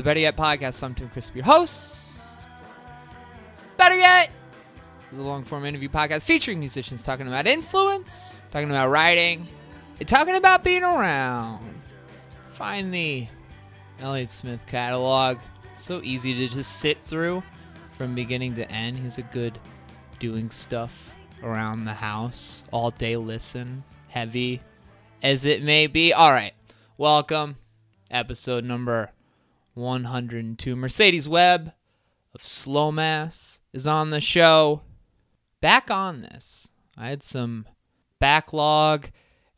the Better Yet podcast. I'm Tim Crisp, your host. Better Yet is a long form interview podcast featuring musicians talking about influence, talking about writing, and talking about being around. Find the Elliott Smith catalog. So easy to just sit through from beginning to end. He's a good doing stuff around the house, all day listen, heavy as it may be. All right, welcome. Episode number 102. Mercedes Webb of Slow Mass is on the show. Back on this. I had some backlog,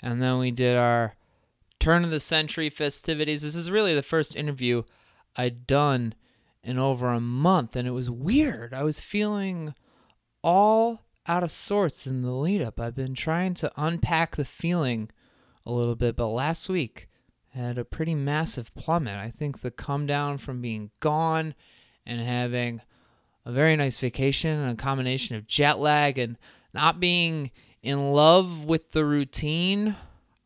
and then we did our turn of the century festivities. This is really the first interview I'd done in over a month, and it was weird. I was feeling all out of sorts in the lead up. I've been trying to unpack the feeling a little bit, but last week had a pretty massive plummet. I think the come down from being gone and having a very nice vacation and a combination of jet lag and not being in love with the routine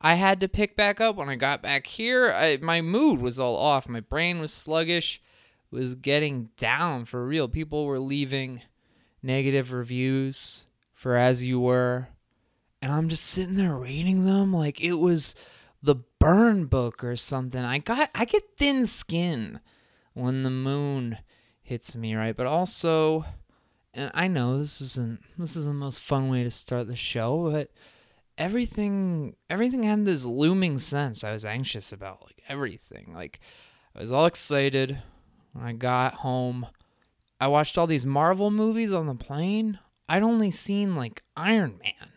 I had to pick back up when I got back here. I, my mood was all off. My brain was sluggish, was getting down for real. People were leaving negative reviews for As You Were. And I'm just sitting there reading them like it was the burn book or something. I got I get thin skin when the moon hits me, right? But also and I know this isn't this isn't the most fun way to start the show, but everything everything had this looming sense. I was anxious about like everything. Like I was all excited when I got home. I watched all these Marvel movies on the plane. I'd only seen like Iron Man,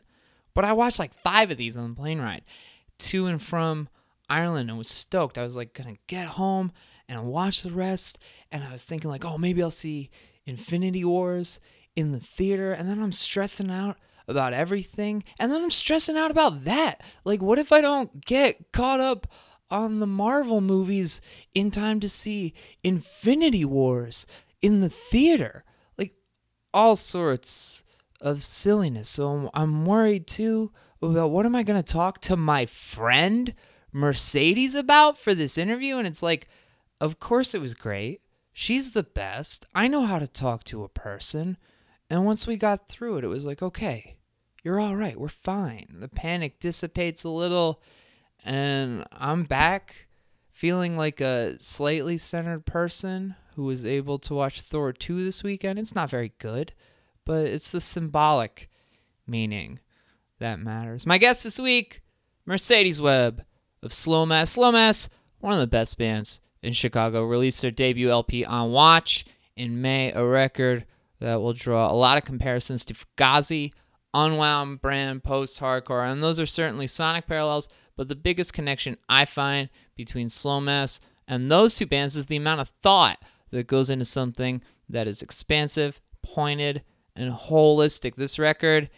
but I watched like five of these on the plane ride to and from Ireland and was stoked. I was like gonna get home and watch the rest, and I was thinking like, oh, maybe I'll see Infinity Wars in the theater, and then I'm stressing out about everything, and then I'm stressing out about that. Like, what if I don't get caught up on the Marvel movies in time to see Infinity Wars in the theater? Like, all sorts of silliness. So I'm, worried too about what am I going to talk to my friend Mercedes about for this interview? And it's like, of course it was great. She's the best. I know how to talk to a person. And once we got through it, it was like, okay, you're all right. We're fine. The panic dissipates a little, and I'm back feeling like a slightly centered person who was able to watch Thor 2 this weekend. It's not very good, but it's the symbolic meaning that matters. My guest this week, Mercedes Webb of Slow Mass. Slow Mass, one of the best bands in Chicago, released their debut LP on Watch in May, a record that will draw a lot of comparisons to Fugazi, Unwound brand post hardcore, and those are certainly sonic parallels. But the biggest connection I find between Slow Mass and those two bands is the amount of thought that goes into something that is expansive, pointed, and holistic. This record,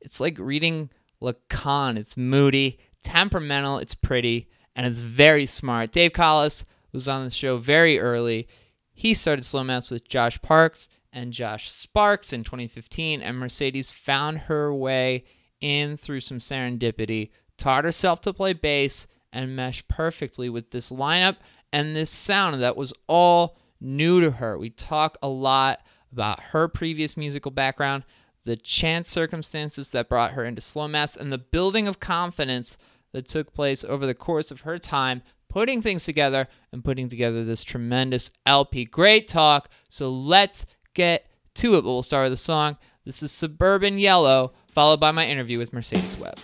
it's like reading Lacan. It's moody, temperamental, it's pretty, and it's very smart. Dave Collis was on the show very early. He started Slow Mass with Josh Parks and Josh Sparks in 2015, and Mercedes found her way in through some serendipity, taught herself to play bass, and meshed perfectly with this lineup and this sound that was all new to her. We talk a lot about her previous musical background, the chance circumstances that brought her into slow mass, and the building of confidence that took place over the course of her time putting things together and putting together this tremendous LP. Great talk. So let's get to it. But we'll start with the song. This is Suburban Yellow, followed by my interview with Mercedes Webb.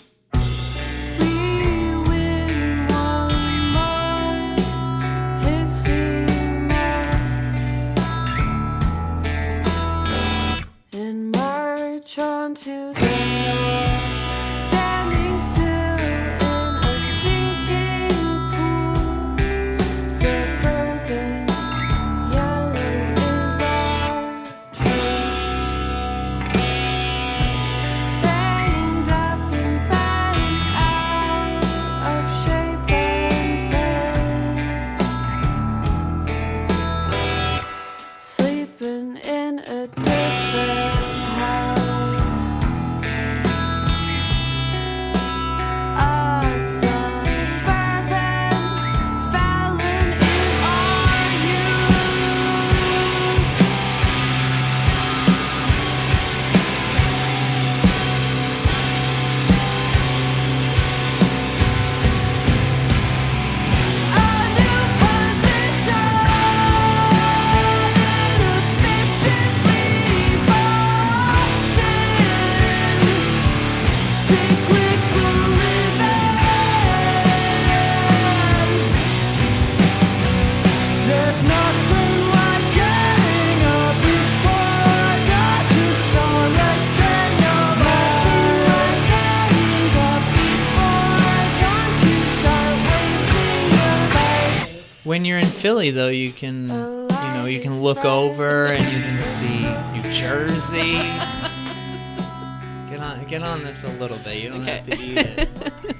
When you're in Philly, though, you can you know you can look over and you can see New Jersey. get on get on this a little bit. You don't have to eat it.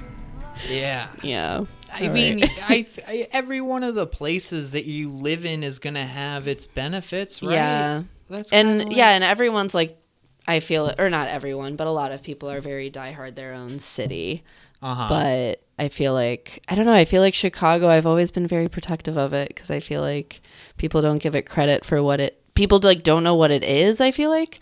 Yeah. Yeah. I All mean, right. I, I- every one of the places that you live in is gonna have its benefits, right? Yeah. That's and kinda yeah, and everyone's like, I feel it, or not everyone, but a lot of people are very diehard their own city. Uh-huh. But I feel like I don't know. I feel like Chicago. I've always been very protective of it because I feel like people don't give it credit for what it. People like don't know what it is. I feel like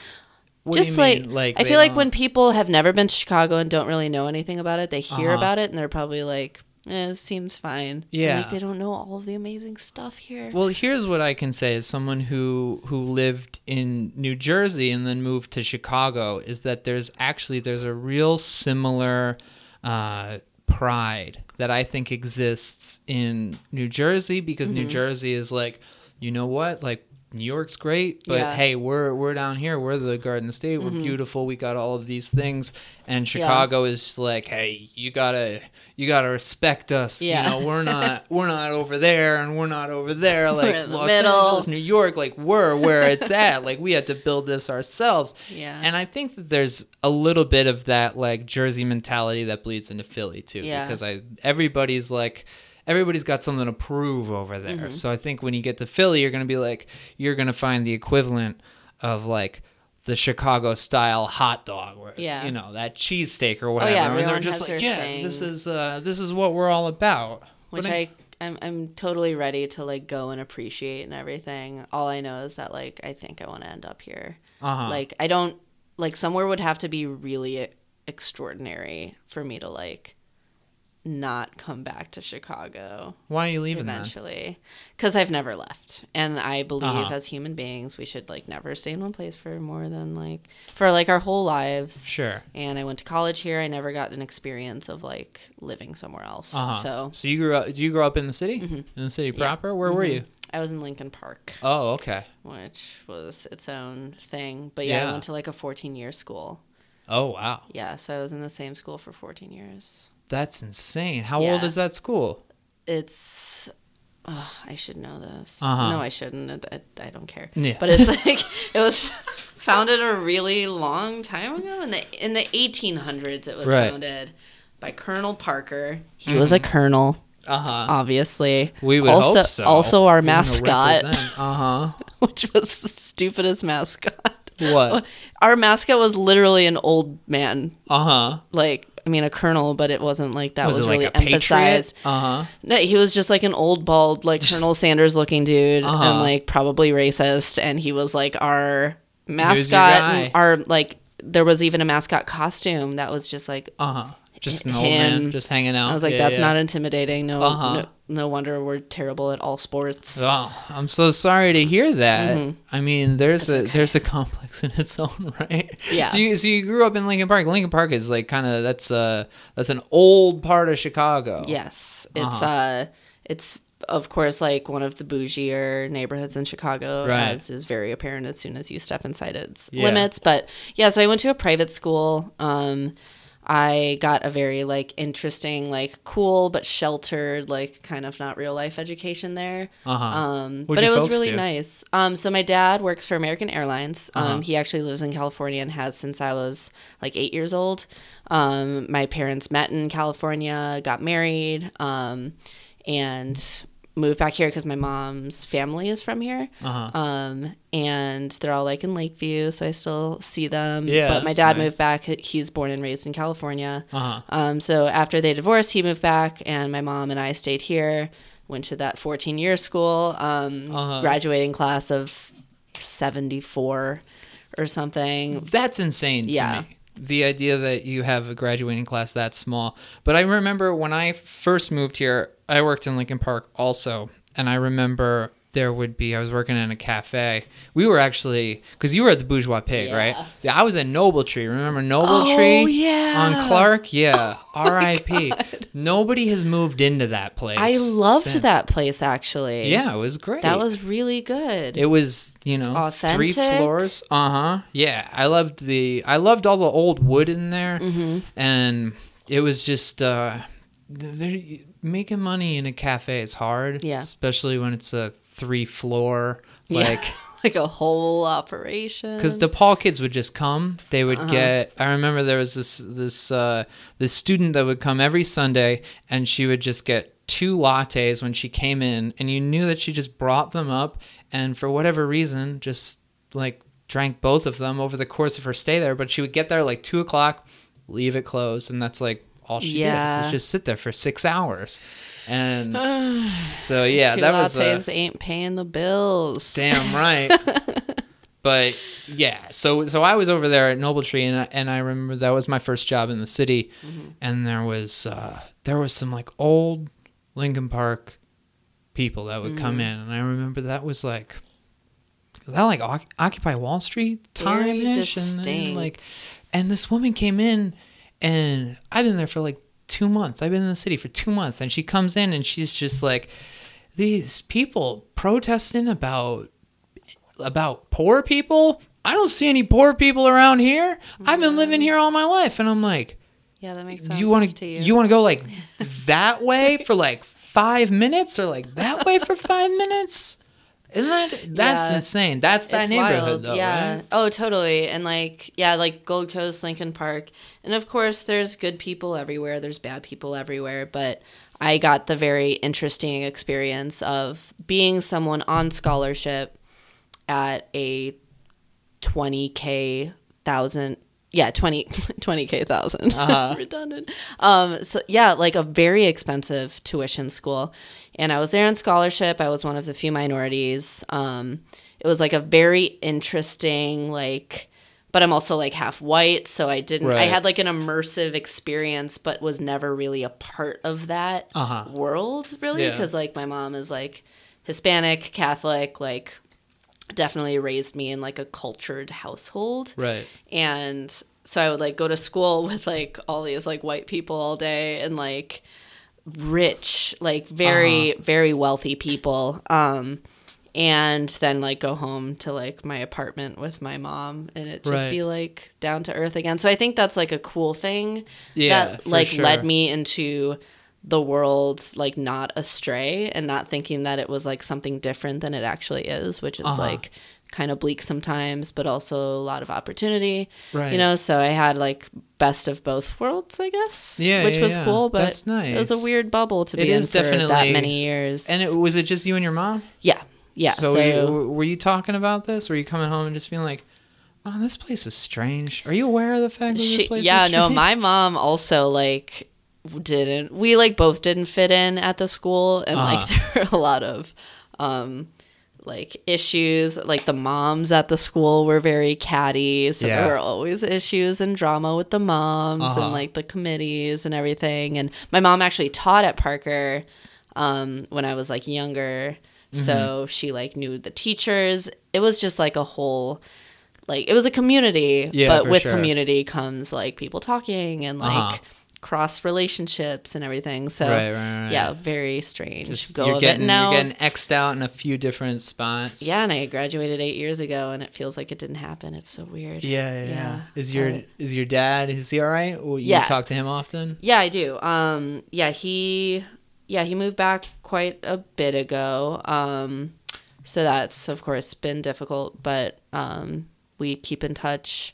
What just like? Like, I feel like when people have never been to Chicago and don't really know anything about it, they hear Uh-huh. about it and they're probably like, "Eh, it seems fine." Yeah. like they don't know all of the amazing stuff here. Well, here's what I can say as someone who who lived in New Jersey and then moved to Chicago is that there's actually there's a real similar uh, pride that I think exists in New Jersey because Mm-hmm. New Jersey is like, you know what, like. New York's great, but Yeah. Mm-hmm. hey, we're we're down here. We're the Garden State. We're beautiful. We got all of these things, and Chicago is just like, hey, you gotta you gotta respect us. Yeah. You know, we're not we're not over there, and we're not over there. Like Los middle. Angeles, New York, like we're where it's at. Like we had to build this ourselves. Yeah. And I think that there's a little bit of that like Jersey mentality that bleeds into Philly too. Yeah. Because I everybody's like everybody's got something to prove over there. Mm-hmm. So I think when you get to Philly, you're gonna be like you're gonna find the equivalent of like the Chicago style hot dog, or, Yeah. You know that cheesesteak or whatever, Oh, yeah, and they're just like, yeah, thing. this is uh, this is what we're all about. which But I I'm I'm totally ready to like go and appreciate and everything. All I know is that like I think I want to end up here. Uh-huh. Like I don't like somewhere would have to be really extraordinary for me to like not come back to Chicago why are you leaving then? eventually because I've never left and I believe Uh-huh. as human beings we should like never stay in one place for more than like for like our whole lives Sure. and I went to college here I never got an experience of like living somewhere else Uh-huh. so so you grew up? Did you grow up in the city? In the city proper? Where were you? I was in Lincoln Park, Oh, okay. which was its own thing. But yeah, Yeah. I went to like a 14 year school. Oh, wow. Yeah, so I was in the same school for 14 years. That's insane. How old is that school? It's. Oh, I should know this. Uh-huh. No, I shouldn't. I, I, don't care. Yeah. But it's like it was founded a really long time ago in the in the 1800s. It was Right. founded by Colonel Parker. He was a colonel, Uh huh. obviously. We would also, hope so. Also, our We're mascot. Uh which was the stupidest mascot. What? Our mascot was literally an old man, Uh huh. like I mean a colonel, but it wasn't like that was, Was, really like emphasized. Uh huh. No, he was just like an old bald, like Colonel Sanders looking dude, Uh-huh. and like probably racist. And he was like our mascot. and Our like there was even a mascot costume that was just like Uh huh. Just an old Him. man just hanging out. I was like, Yeah, that's yeah. not intimidating. No, Uh-huh. no, no wonder we're terrible at all sports. Oh, I'm so sorry to hear that. I mean, there's a okay. there's a complex in its own right. Yeah. So you so you grew up in Lincoln Park. Lincoln Park is like kind of that's uh that's an old part of Chicago. Yes, it's Uh-huh. uh it's of course like one of the bougier neighborhoods in Chicago, Right. as is very apparent as soon as you step inside its Yeah. limits. But yeah, so I went to a private school. Um, I got a very like interesting, like cool but sheltered, like kind of not real life education there. Uh-huh. Um, but it was really do? nice. Um, so my dad works for American Airlines. Um, Uh-huh. he actually lives in California and has since I was like eight years old. Um, my parents met in California, got married, um, and moved back here because my mom's family is from here. Uh-huh. Um, and they're all like in Lakeview, so I still see them. Yeah, but my dad nice. moved back. He- He's born and raised in California. Uh-huh. Um, so after they divorced, he moved back, and my mom and I stayed here. Went to that 14 year school, um, Uh-huh. graduating class of 74 or something. That's insane to Yeah. me. The idea that you have a graduating class that small. But I remember when I first moved here, I worked in Lincoln Park also. And I remember there would be, I was working in a cafe. We were actually, because you were at the Bourgeois Pig, Yeah. right? Yeah, I was at Noble Tree. Remember Noble Oh, Tree? yeah. Oh On Clark? Yeah. R.I.P. Nobody has moved into that place. I loved since. that place actually. Yeah, it was great. That was really good. It was, you know, three floors. Uh huh. Yeah, I loved the. I loved all the old wood in there, Mm-hmm. and it was just. uh making money in a cafe is hard. Yeah. Especially when it's a three floor Yeah. like. like a whole operation. because the Paul kids would just come. They would Uh-huh. get. I remember there was this this uh, this student that would come every Sunday, and she would just get two lattes when she came in, and you knew that she just brought them up, and for whatever reason, just like drank both of them over the course of her stay there. But she would get there like two o'clock, leave it closed, and that's like all she did was just sit there for six hours, and so yeah, Two that was. lattes ain't paying the bills. Damn right. but yeah, so so I was over there at Noble Tree, and I, and I remember that was my first job in the city, and there was uh, there was some like old Lincoln Park people that would come in, and I remember that was like. Was that like Oc- Occupy Wall Street time ish? And then, like, and this woman came in, and I've been there for like two months. I've been in the city for two months, and she comes in and she's just like, these people protesting about about poor people. I don't see any poor people around here. I've been living here all my life, and I'm like, yeah, that makes sense. Do you want to to you? you want to go like that way for like five minutes, or like that way for five minutes? Isn't that that's Yeah. insane? That's that it's neighborhood, wild, though. yeah. right? Oh, totally. And like, yeah, like Gold Coast, Lincoln Park, and of course, there's good people everywhere. There's bad people everywhere. But I got the very interesting experience of being someone on scholarship at a 20k thousand. Yeah, 20 20k 1000 Uh-huh. redundant. Um, so yeah, like a very expensive tuition school, and I was there on scholarship. I was one of the few minorities. Um, it was like a very interesting like, but I'm also like half white, so I didn't. I had like an immersive experience, but was never really a part of that Uh-huh. world really Yeah. because like my mom is like Hispanic, Catholic, like definitely raised me in like a cultured household Right. and so I would like go to school with like all these like white people all day and like rich, like very Uh-huh. very wealthy people. Um and then like go home to like my apartment with my mom and it just Right. be like down to earth again. So I think that's like a cool thing Yeah, that like sure. led me into the world like not astray and not thinking that it was like something different than it actually is, which is Uh-huh. like kind of bleak sometimes, but also a lot of opportunity. Right. You know, so I had like best of both worlds, I guess. Yeah, which yeah, was yeah. cool, but That's it was a weird bubble to It be in for that many years. And it, was it just you and your mom? yeah, yeah. So, So, were, you, were you talking about this? Were you coming home and just being like, "Oh, this place is strange"? Are you aware of the fact that this she, place yeah, no, my mom also like didn't. We like both didn't fit in at the school, and like Uh-huh. there were a lot of um like issues. Like the moms at the school were very catty, so Yeah. there were always issues and drama with the moms Uh-huh. and like the committees and everything. And my mom actually taught at Parker um when I was like younger. Mm-hmm. So she like knew the teachers. It was just like a whole like it was a community, Yeah, but with sure. community comes like people talking and like Uh-huh. Cross relationships and everything. So Right, right, right. yeah, very strange. Just, Go you're getting now. you're getting xed out in a few different spots. yeah, and I graduated eight years ago, and it feels like it didn't happen. It's so weird. Yeah, yeah. yeah. Is your but- is your dad? Is he all right? You Yeah. talk to him often. Yeah, I do. Um, yeah, he, yeah, he moved back quite a bit ago. Um, so that's of course been difficult, but um, we keep in touch.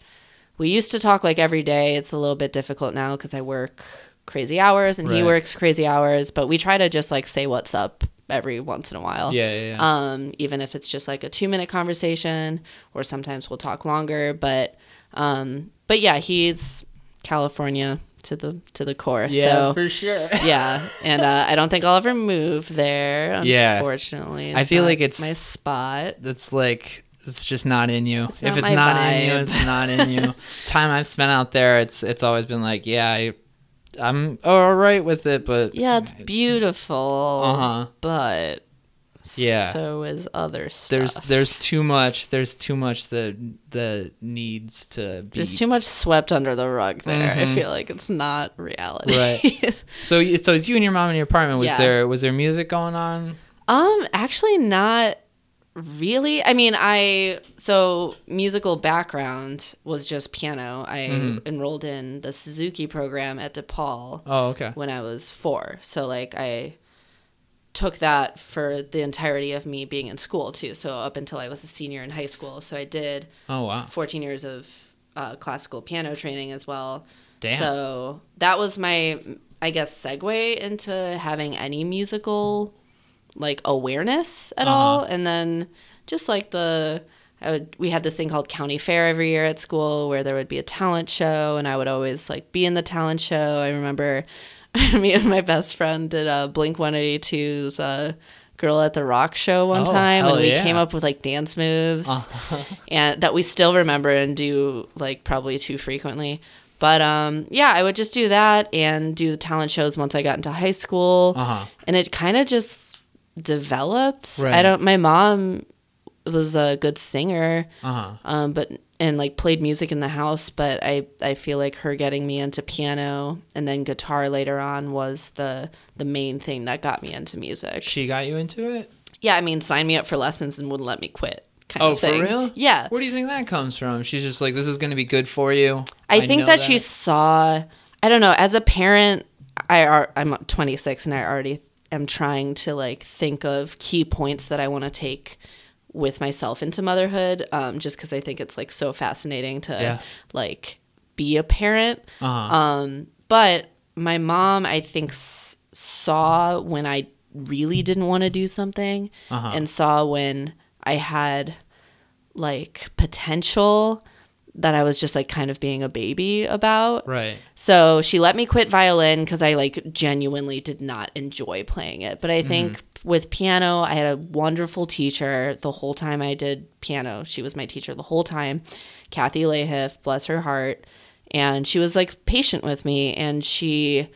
We used to talk like every day. It's a little bit difficult now because I work crazy hours and he works crazy hours. But we try to just like say what's up every once in a while. Yeah, yeah, yeah. Um, even if it's just like a two minute conversation, or sometimes we'll talk longer. But, um, but yeah, he's California to the to the core. so for sure. yeah, and uh, I don't think I'll ever move there. Yeah. Unfortunately, I feel like it's- my spot. That's like it's just not in you. It's if not it's not in you, it's not in you. Time I've spent out there, it's it's always been like, yeah, I, I'm all right with it, but Yeah, it's beautiful. Uh huh. But Yeah. so is other stuff. There's there's too much. There's too much that that needs to be. There's too much swept under the rug there. I Mhm. feel like it's not reality. Right. so so it's you and your mom in your apartment. Was Yeah. there was there music going on? um, actually, not really. I mean, I so musical background was just piano. I Mm-hmm. enrolled in the Suzuki program at DePaul Oh, okay. when I was four. So like I took that for the entirety of me being in school too. So up until I was a senior in high school. So I did Oh, wow. 14 years of uh, classical piano training as well. Damn. So that was my, I guess, segue into having any musical like awareness at Uh-huh. all. And then just like the, I would, we had this thing called county fair every year at school where there would be a talent show and I would always like be in the talent show. I remember me and my best friend did a Blink 182's uh, Girl at the Rock show one Oh, time and we yeah. came up with like dance moves and that we still remember and do like probably too frequently. But um, yeah, I would just do that and do the talent shows once I got into high school, Uh-huh. and it kind of just developed. I don't. My mom was a good singer, Uh-huh. um, but and like played music in the house. But I I feel like her getting me into piano and then guitar later on was the the main thing that got me into music. She got you into it? Yeah, I mean, signed me up for lessons and wouldn't let me quit. Kind Oh, of for thing. real? Yeah. Where do you think that comes from? She's just like, this is going to be good for you. I think know that, she saw. I don't know. As a parent, I are I'm 26 and I already am trying to like think of key points that I want to take with myself into motherhood. Um, just because I think it's like so fascinating to Yeah. like be a parent. Uh-huh. Um, but my mom, I think, s- saw when I really didn't want to do something, Uh-huh. and saw when I had like potential that I was just like kind of being a baby about. Right. So she let me quit violin because I like genuinely did not enjoy playing it. But I mm-hmm. think with piano, I had a wonderful teacher the whole time I did piano. She was my teacher the whole time, Kathy Lahiff, bless her heart. And she was like patient with me and she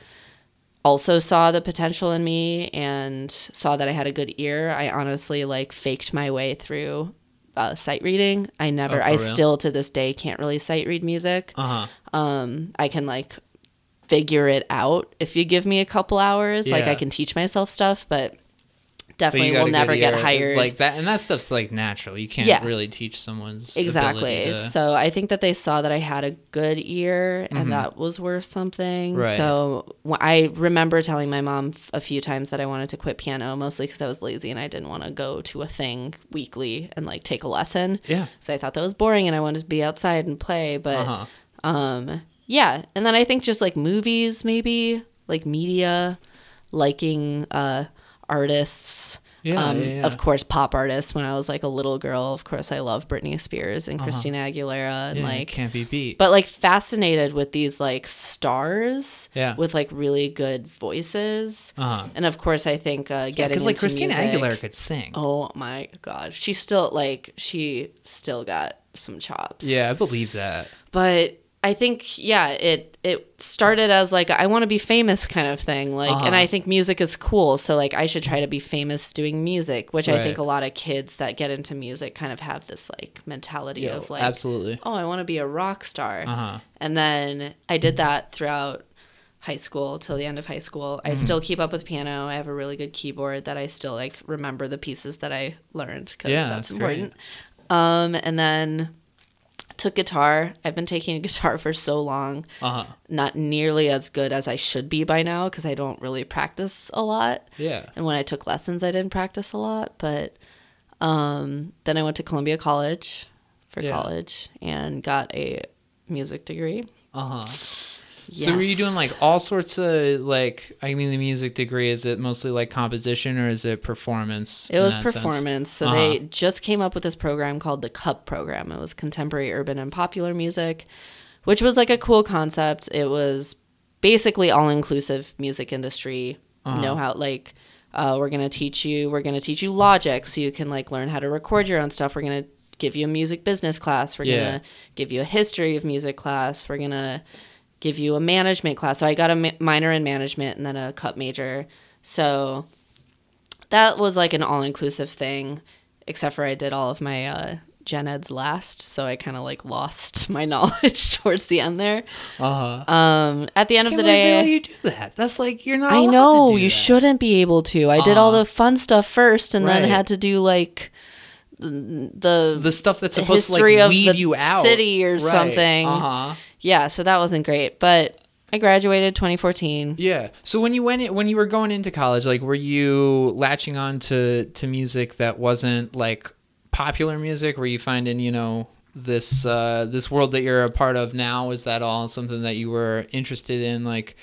also saw the potential in me and saw that I had a good ear. I honestly like faked my way through uh, sight reading. I never, Oh, I real? still to this day can't really sight read music Uh-huh. um i can like figure it out if you give me a couple hours like i can teach myself stuff But definitely will never get hired Like that, and that stuff's like natural. You can't Yeah. really teach someone's exactly to- so i think that they saw that i had a good ear and that was worth something Mm-hmm. Right. so i remember telling my mom a few times that i wanted to quit piano mostly because i was lazy and i didn't want to go to a thing weekly and like take a lesson yeah. so i thought that was boring and i wanted to be outside and play but Uh-huh. Um, yeah, and then I think just like movies, maybe like media, liking uh artists. Yeah, um, yeah, yeah. Of course, pop artists. When I was like a little girl, of course, I love Britney Spears and Christina Aguilera, and Uh-huh. Yeah, like, can't be beat. but like fascinated with these like stars, Yeah. with like really good voices. uh-huh. And of course, I think uh, getting it Because like Christina music- Aguilera could sing. Oh my god, she still like she still got some chops Yeah, I believe that. but I think yeah, it it started as like I want to be famous kind of thing, like, and Uh-huh. I think music is cool, so like I should try to be famous doing music, which I think a lot of kids that get into music kind of have this like mentality Yo, of like, absolutely. oh, I want to be a rock star, Uh-huh. and then I did that throughout high school till the end of high school. Mm-hmm. I still keep up with piano. I have a really good keyboard that I still like remember the pieces that I learned because Yeah, that's, that's important. Um, and then took guitar. I've been taking guitar for so long, Uh-huh. not nearly as good as I should be by now because I don't really practice a lot. Yeah. And when I took lessons, I didn't practice a lot. But um, then I went to Columbia College for Yeah. college and got a music degree. Uh-huh. So were you doing like all sorts of like I mean the music degree is it mostly like composition or is it performance? It was that sense? performance. So Uh-huh. they just came up with this program called the CUP program. It was contemporary urban and popular music, which was like a cool concept. It was basically all inclusive music industry Uh-huh. know how like uh, we're gonna teach you we're gonna teach you logic so you can like learn how to record your own stuff. We're gonna give you a music business class. We're Yeah. gonna give you a history of music class. We're gonna give you a management class. So I got a ma- minor in management and then a CUP major. So that was like an all-inclusive thing except for i did all of my uh gen eds last so i kind of like lost my knowledge towards the end there Uh-huh. um at the end of the believe they let day you do that. That's like you're not i know you that. shouldn't be able to i did all Uh-huh. the fun stuff first and then had to do like the the stuff that's supposed to like weed you out city or something. Uh huh. Yeah. So that wasn't great, but I graduated 2014. Yeah. So when you went in, when you were going into college, like were you latching on to to music that wasn't like popular music? Were you finding you know this uh, this world that you're a part of now? Is that all something that you were interested in, like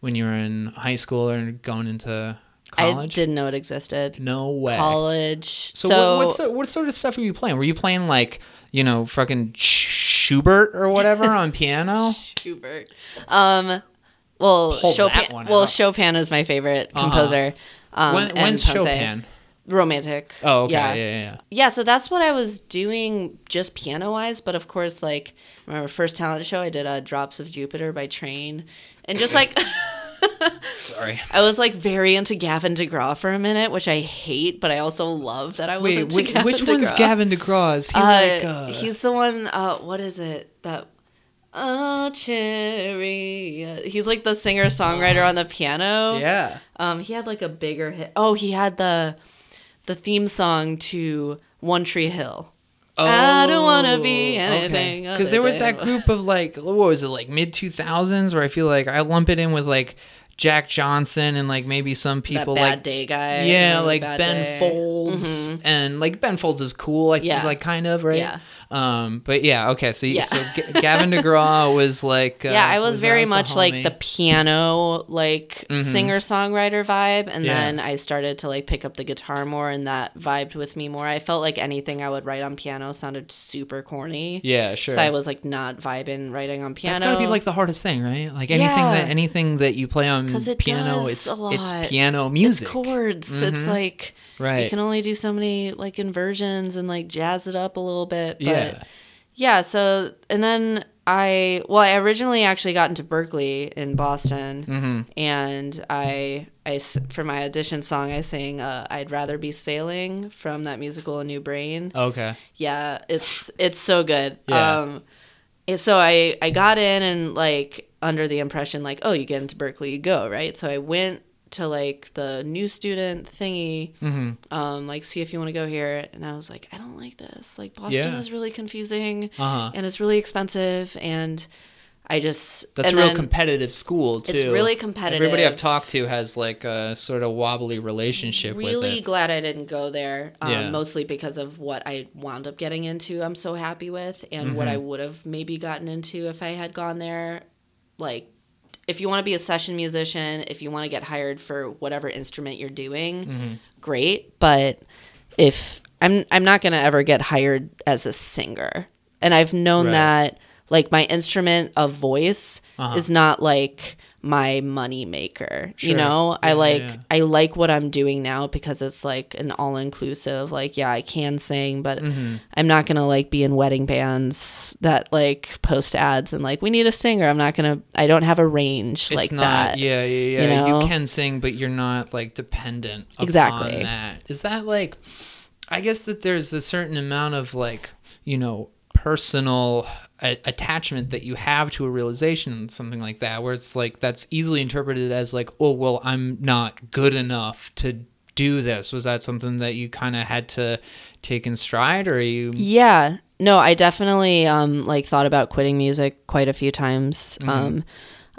when you were in high school or going into College? I didn't know it existed. No way. College. So, So, what, what sort of stuff were you playing? Were you playing like you know fucking Schubert or whatever on piano? Schubert. Um, well, Pull Chopin. Well, out. Chopin is my favorite Uh-huh. composer. Um, when, when's Ponce. Chopin? Romantic. Oh, okay. Yeah. Yeah, yeah, yeah. Yeah, so that's what I was doing just piano wise, but of course, like, remember first talent show, I did uh, Drops of Jupiter by Train. And just like, Sorry. I was like very into Gavin DeGraw for a minute, which I hate, but I also love that I was Wait, into which, Gavin which one's Gavin DeGraw? Is he Uh, like uh, he's the one. Uh, what is it that? Oh, cherry. Uh, He's like the singer songwriter on the piano. yeah. Um, he had like a bigger hit. Oh, he had the the theme song to One Tree Hill. I don't wanna oh, be anything Because other there was that group of like, what was it, like mid two thousands, where I feel like I lump it in with like Jack Johnson and like maybe some people bad like day guy. yeah, like Ben Day. Folds mm-hmm. and like Ben Folds is cool. I think Yeah. like kind of right. Yeah. Um, but yeah, okay. So you, Yeah. so G- Gavin DeGraw was like uh, yeah, I was very much like the piano, like Mhm. singer songwriter vibe, and Yeah. then I started to like pick up the guitar more, and that vibed with me more. I felt like anything I would write on piano sounded super corny. yeah, sure. So I was like not vibing writing on piano. That's gotta be like the hardest thing, right? Like anything Yeah. that anything that you play on it piano, it's it's piano music, It's chords. It's Mhm. like right? you can only do so many like inversions and like jazz it up a little bit. But yeah, yeah. So and then I well, I originally actually got into Berklee in Boston, mm-hmm. and I I for my audition song I sang uh, "I'd Rather Be Sailing" from that musical A New Brain. okay, Yeah, it's it's so good. Yeah. Um and so I I got in and like under the impression like, oh, you get into Berklee, you go, right? So I went to like the new student thingy, mm-hmm. um, like see if you want to go here. And I was like, I don't like this. Like Boston Yeah. is really confusing uh huh. and it's really expensive and I just That's a real competitive school too. It's really competitive. Everybody I've talked to has like a sort of wobbly relationship with really glad I didn't go there. Um, Yeah. Mostly because of what I wound up getting into. I'm so happy with, and what Mm-hmm. I would have maybe gotten into if I had gone there. Like, if you want to be a session musician, if you want to get hired for whatever instrument you're doing, Mm-hmm. great. But if I'm, I'm not gonna ever get hired as a singer, and I've known Right. that like my instrument of voice Uh-huh. is not like my money maker you Sure. know i like yeah. i like what i'm doing now because it's like an all-inclusive like yeah i can sing but Mm-hmm. i'm not gonna like be in wedding bands that like post ads and like we need a singer i'm not gonna i don't have a range It's like not, that yeah, yeah, yeah. you You, can sing, but you're not like dependent Exactly. that. Is that like? I guess that there's a certain amount of like you know personal a- attachment that you have to a realization, something like that, where it's like that's easily interpreted as like, oh well, I'm not good enough to do this. Was that something that you kind of had to take in stride, or are you? Yeah. No, I definitely um like thought about quitting music quite a few times. Um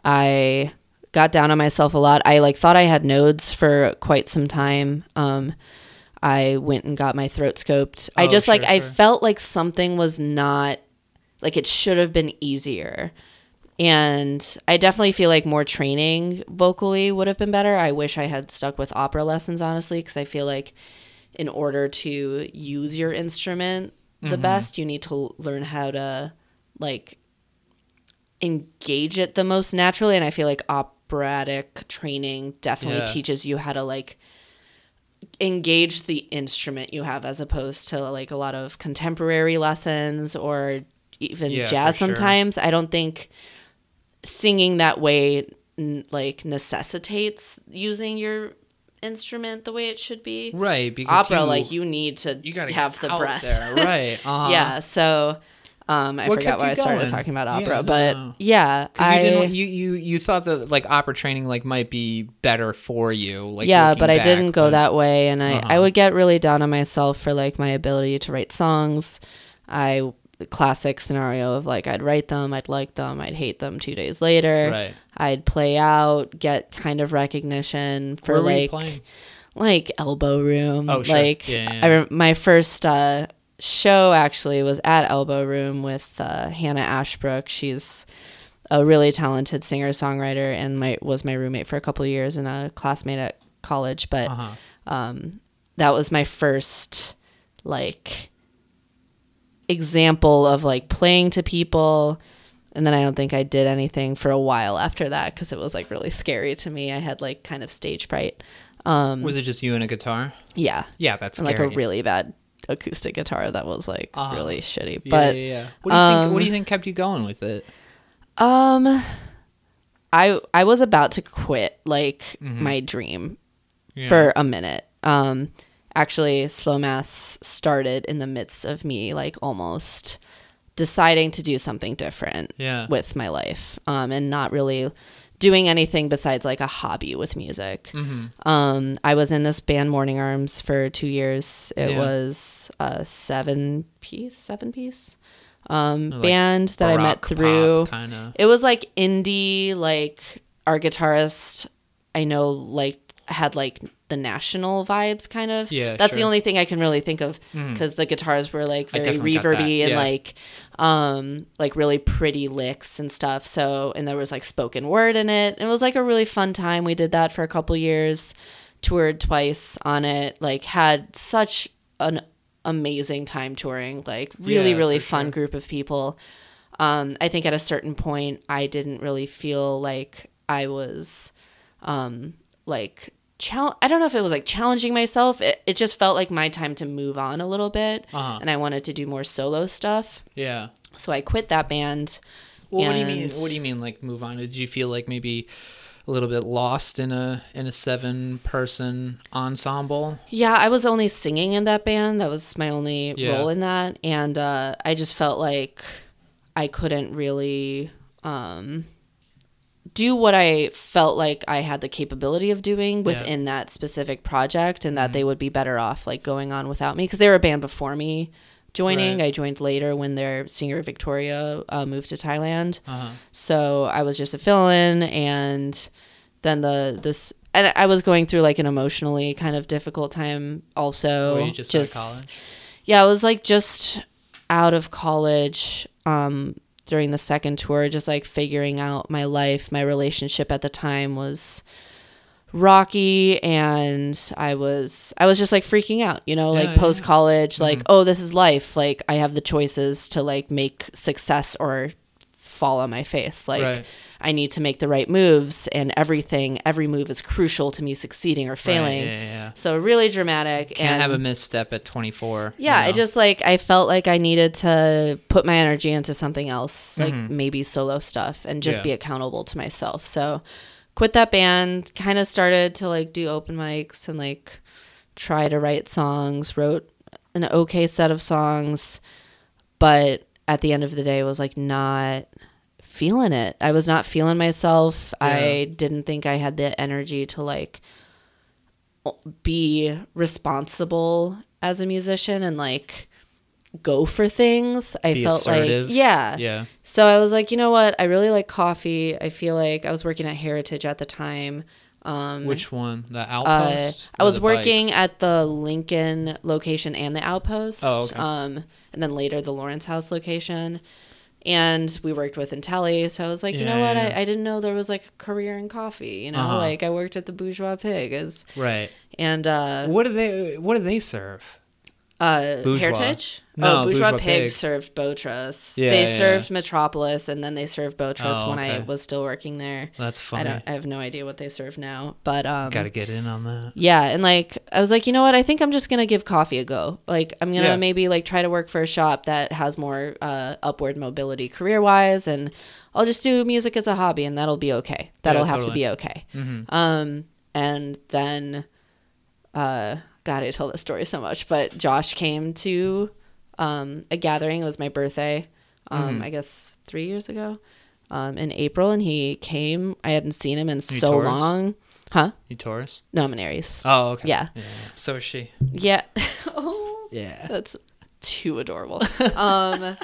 I got down on myself a lot. I like thought I had nodes for quite some time. Um I went and got my throat scoped. I Oh, just like sure, I felt like something was not like it should have been easier. And I definitely feel like more training vocally would have been better. I wish I had stuck with opera lessons honestly because I feel like in order to use your instrument the mm-hmm. best, you need to learn how to like engage it the most naturally. And I feel like operatic training definitely Yeah. teaches you how to like engage the instrument you have as opposed to like a lot of contemporary lessons or even Yeah, jazz for sure. sometimes. I don't think singing that way n- like necessitates using your instrument the way it should be Right, because opera you, like you need to you gotta have the breath there, right? Uh-huh. yeah so Um, I What forgot why I started going? talking about opera, Yeah, but no. yeah, Because you I didn't, you, you you thought that like opera training like might be better for you. Like yeah, but I didn't go but- that way, and I I Uh-huh. would get really down on myself for like my ability to write songs. I classic scenario of like I'd write them, I'd like them, I'd hate them two days later. Right. I'd play out, get kind of recognition for Where like like elbow room. Oh, sure. Like Yeah, yeah, I my first uh, show actually was at Elbow Room with uh, Hannah Ashbrook. She's a really talented singer songwriter and my was my roommate for a couple of years and a classmate at college. But Uh-huh. um, that was my first like example of like playing to people and then i don't think i did anything for a while after that because it was like really scary to me i had like kind of stage fright um Was it just you and a guitar? yeah Yeah, that's and like a really bad acoustic guitar that was like Uh-huh. really shitty but yeah, yeah. What do you think? What do you um, think kept you going with it? um i i was about to quit like Mm-hmm. my dream Yeah. for a minute. Um, actually, slow mass started in the midst of me like almost deciding to do something different Yeah. with my life, um, and not really doing anything besides like a hobby with music. Mm-hmm. Um, I was in this band Morning Arms for two years. It Yeah. was a seven piece, seven piece um, Like band that I met through. It was like indie, like our guitarist I know like had like the national vibes kind of. Yeah, That's the only thing I can really think of because the guitars were like very reverby that, and like um like really pretty licks and stuff. So and there was like spoken word in it. It was like a really fun time. We did that for a couple years, toured twice on it, like had such an amazing time touring. Like really, Yeah, really fun sure. group of people. Um, I think at a certain point, I didn't really feel like I was, um, like, I don't know if it was like challenging myself. It, it just felt like my time to move on a little bit. Uh-huh. And I wanted to do more solo stuff. Yeah. So I quit that band. Well, what do you mean? What do you mean? Like move on? Did you feel like maybe a little bit lost in a in a seven person ensemble? Yeah, I was only singing in that band. That was my only Yeah. role in that. And uh, I just felt like I couldn't really um, do what I felt like I had the capability of doing within that specific project, and that Mm-hmm. they would be better off like going on without me because they were a band before me joining. Right. I joined later when their singer Victoria uh, moved to Thailand. Uh-huh. So I was just a fill-in, and then the this and I was going through like an emotionally kind of difficult time. Also, Were you just, college? yeah, I was like just out of college um, during the second tour, just like figuring out my life. My relationship at the time was rocky and I was I was just like freaking out, you know, Yeah, like yeah, Mm-hmm. post college, like, oh, this is life. Like I have the choices to like make success or fall on my face. Like Right. I need to make the right moves and everything, every move is crucial to me succeeding or failing. Right, yeah, yeah. So really dramatic Can't and have a misstep at 24. yeah, you I just like I felt like I needed to put my energy into something else, like maybe solo stuff and just Mm-hmm. Yeah. be accountable to myself. So quit that band, kind of started to like do open mics and like try to write songs, wrote an okay set of songs, but at the end of the day was like not feeling it. I was not feeling myself. I didn't think I had the energy to like be responsible as a musician and like go for things. I Be felt assertive. like yeah. Yeah. So I was like, you know what? I really like coffee. I feel like I was working at Heritage at the time. Um Which one? The uh, outpost? I was working bikes? at the Lincoln location and the Outpost. Oh, okay. Um, and then later the Lawrence House location. And we worked with Intelli. So I was like, you know Yeah, what? yeah. I, I didn't know there was like a career in coffee. You know, Uh-huh. like I worked at the Bourgeois Pig. As, right. and uh, What do they? What do they serve? Uh, Bourgeois. Heritage? No, oh, Bourgeois, Bourgeois Pig, Pig. served Bow Truss. Yeah, they yeah, served Metropolis, and then they served Bow Truss Oh, when I was still working there. That's I funny. don't. I have no idea what they serve now, but um, Got to get in on that. yeah, and like I was like, you know what? I think I'm just gonna give coffee a go. Like I'm gonna Yeah. maybe like try to work for a shop that has more uh, upward mobility career wise, and I'll just do music as a hobby, and that'll be okay. That'll have totally. to be okay. Mm-hmm. Um, and then, uh, God, I tell this story so much, but Josh came to um, a gathering. It was my birthday. um, I guess three years ago, um, in April, and he came. I hadn't seen him in so Taurus? long. Huh? You Taurus? No, I'm an Aries. Oh, okay. Yeah. So is she. Yeah. oh, Yeah. that's too adorable. um,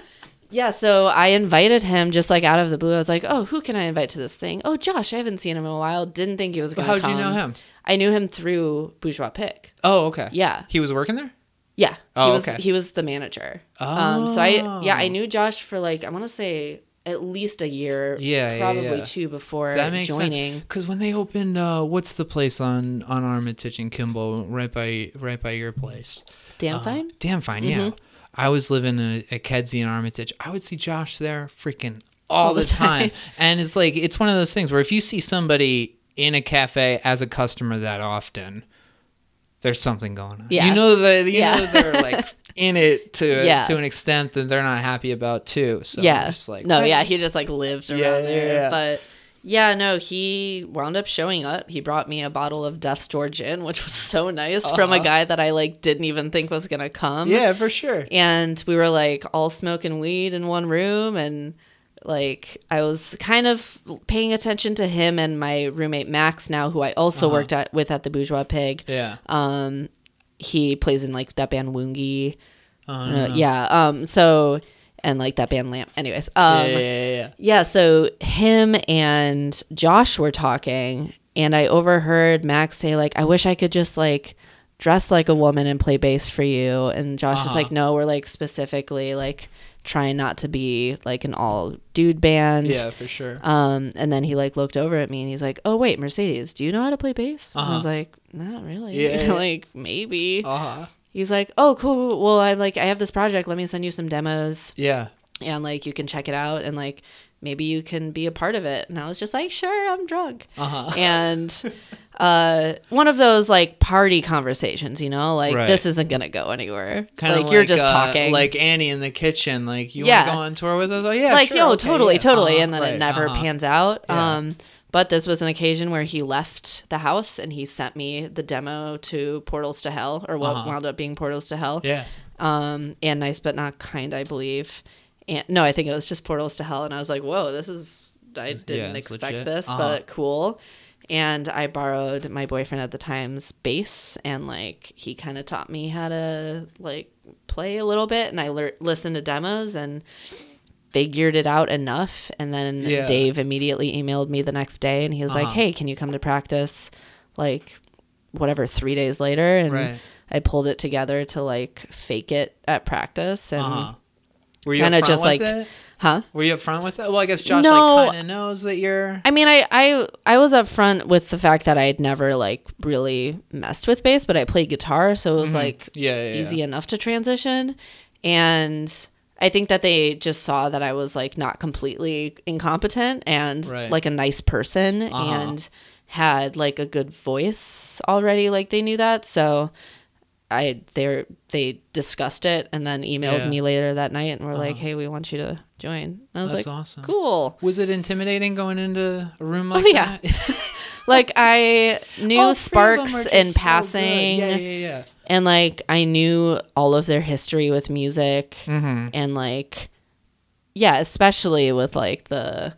yeah. So I invited him just like out of the blue. I was like, "Oh, who can I invite to this thing? Oh, Josh. I haven't seen him in a while. Didn't think he was going to come. How'd come. you know him? I knew him through Bourgeois Pig. Oh, okay. Yeah. He was working there? Yeah. Oh, he was okay. he was the manager. Um so I yeah, I Oh. knew Josh for like I want to say at least a year, Yeah, yeah, probably yeah. two before That makes joining. sense. Because when they opened, uh, what's the place on on Armitage and Kimball, right by right by your place? Damn Uh, fine. Damn fine, yeah. Mm-hmm. I was living in, a Kedzie and Armitage. I would see Josh there freaking all, All the, the time. time. and it's like it's one of those things where if you see somebody in a cafe as a customer that often, there's something going on. Yeah. You know that you Yeah. know they're like in it to Yeah. to an extent that they're not happy about too. So yeah. Just like no, yeah, he just like lived around Yeah, there. yeah. But yeah, no, he wound up showing up. He brought me a bottle of Death's Door gin, which was so nice from a Uh-huh. guy that I like didn't even think was gonna come. Yeah, for sure. and we were like all smoking weed in one room and like I was kind of paying attention to him and my roommate Max now who I also Uh-huh. worked at with at the Bourgeois Pig. Yeah. Um he plays in like that band Woongie. Uh, Uh, yeah. Um so and like that band Lamp. Anyways, um yeah, yeah, yeah, yeah. so him and Josh were talking, and I overheard Max say, like, I wish I could just like dress like a woman and play bass for you. And Josh is Uh-huh. like, No, we're like specifically like trying not to be like an all dude band. Yeah, for sure. Um, and then he like looked over at me and he's like, Oh wait, Mercedes, do you know how to play bass? And I Uh-huh. was like, Not really. Yeah. like maybe. Uh huh. He's like, Oh, cool. Well, I'm like, I have this project. Let me send you some demos Yeah. and like you can check it out and like maybe you can be a part of it and i was just like sure i'm drunk Uh huh. and uh one of those like party conversations you know like Right. this isn't gonna go anywhere Kind of like, you're just talking like Annie in the kitchen. Like you Yeah. want to go on tour with us? Oh yeah, like sure, yo okay, totally yeah. totally Uh-huh, and then right, it never uh-huh. pans out Yeah. um but this was an occasion where he left the house and he sent me the demo to portals to hell or what Uh-huh. wound up being portals to hell Yeah. um, and nice but not kind, I believe. And no, I think it was just portals to hell, and I was like, "Whoa, this is I didn't it's expect legit. this, Uh-huh. but cool." And I borrowed my boyfriend at the time's bass, and like he kind of taught me how to like play a little bit, and I lear- listened to demos and figured it out enough. And then Yeah. Dave immediately emailed me the next day, and he was like, Uh-huh. "Hey, can you come to practice?" Like whatever three days later, and Right. I pulled it together to like fake it at practice and Uh-huh. Were you Kinda just, with like- it? huh? Were you upfront with that? Well, I guess Josh No. like kind of knows that you're. I mean, I I I was upfront with the fact that I had never like really messed with bass, but I played guitar, so it was like Mm-hmm. Yeah, yeah, yeah. easy enough to transition. And I think that they just saw that I was like not completely incompetent and Right. like a nice person Uh-huh. and had like a good voice already. Like they knew that, so I they they discussed it and then emailed Yeah. me later that night and were like, Uh-huh. "Hey, we want you to join." And I was That's like, awesome. "Cool." Was it intimidating going into a room like Oh, yeah. that? like I knew All three of them Sparks in so passing, Yeah, yeah, yeah. and like I knew all of their history with music, Mm-hmm. and like yeah, especially with like the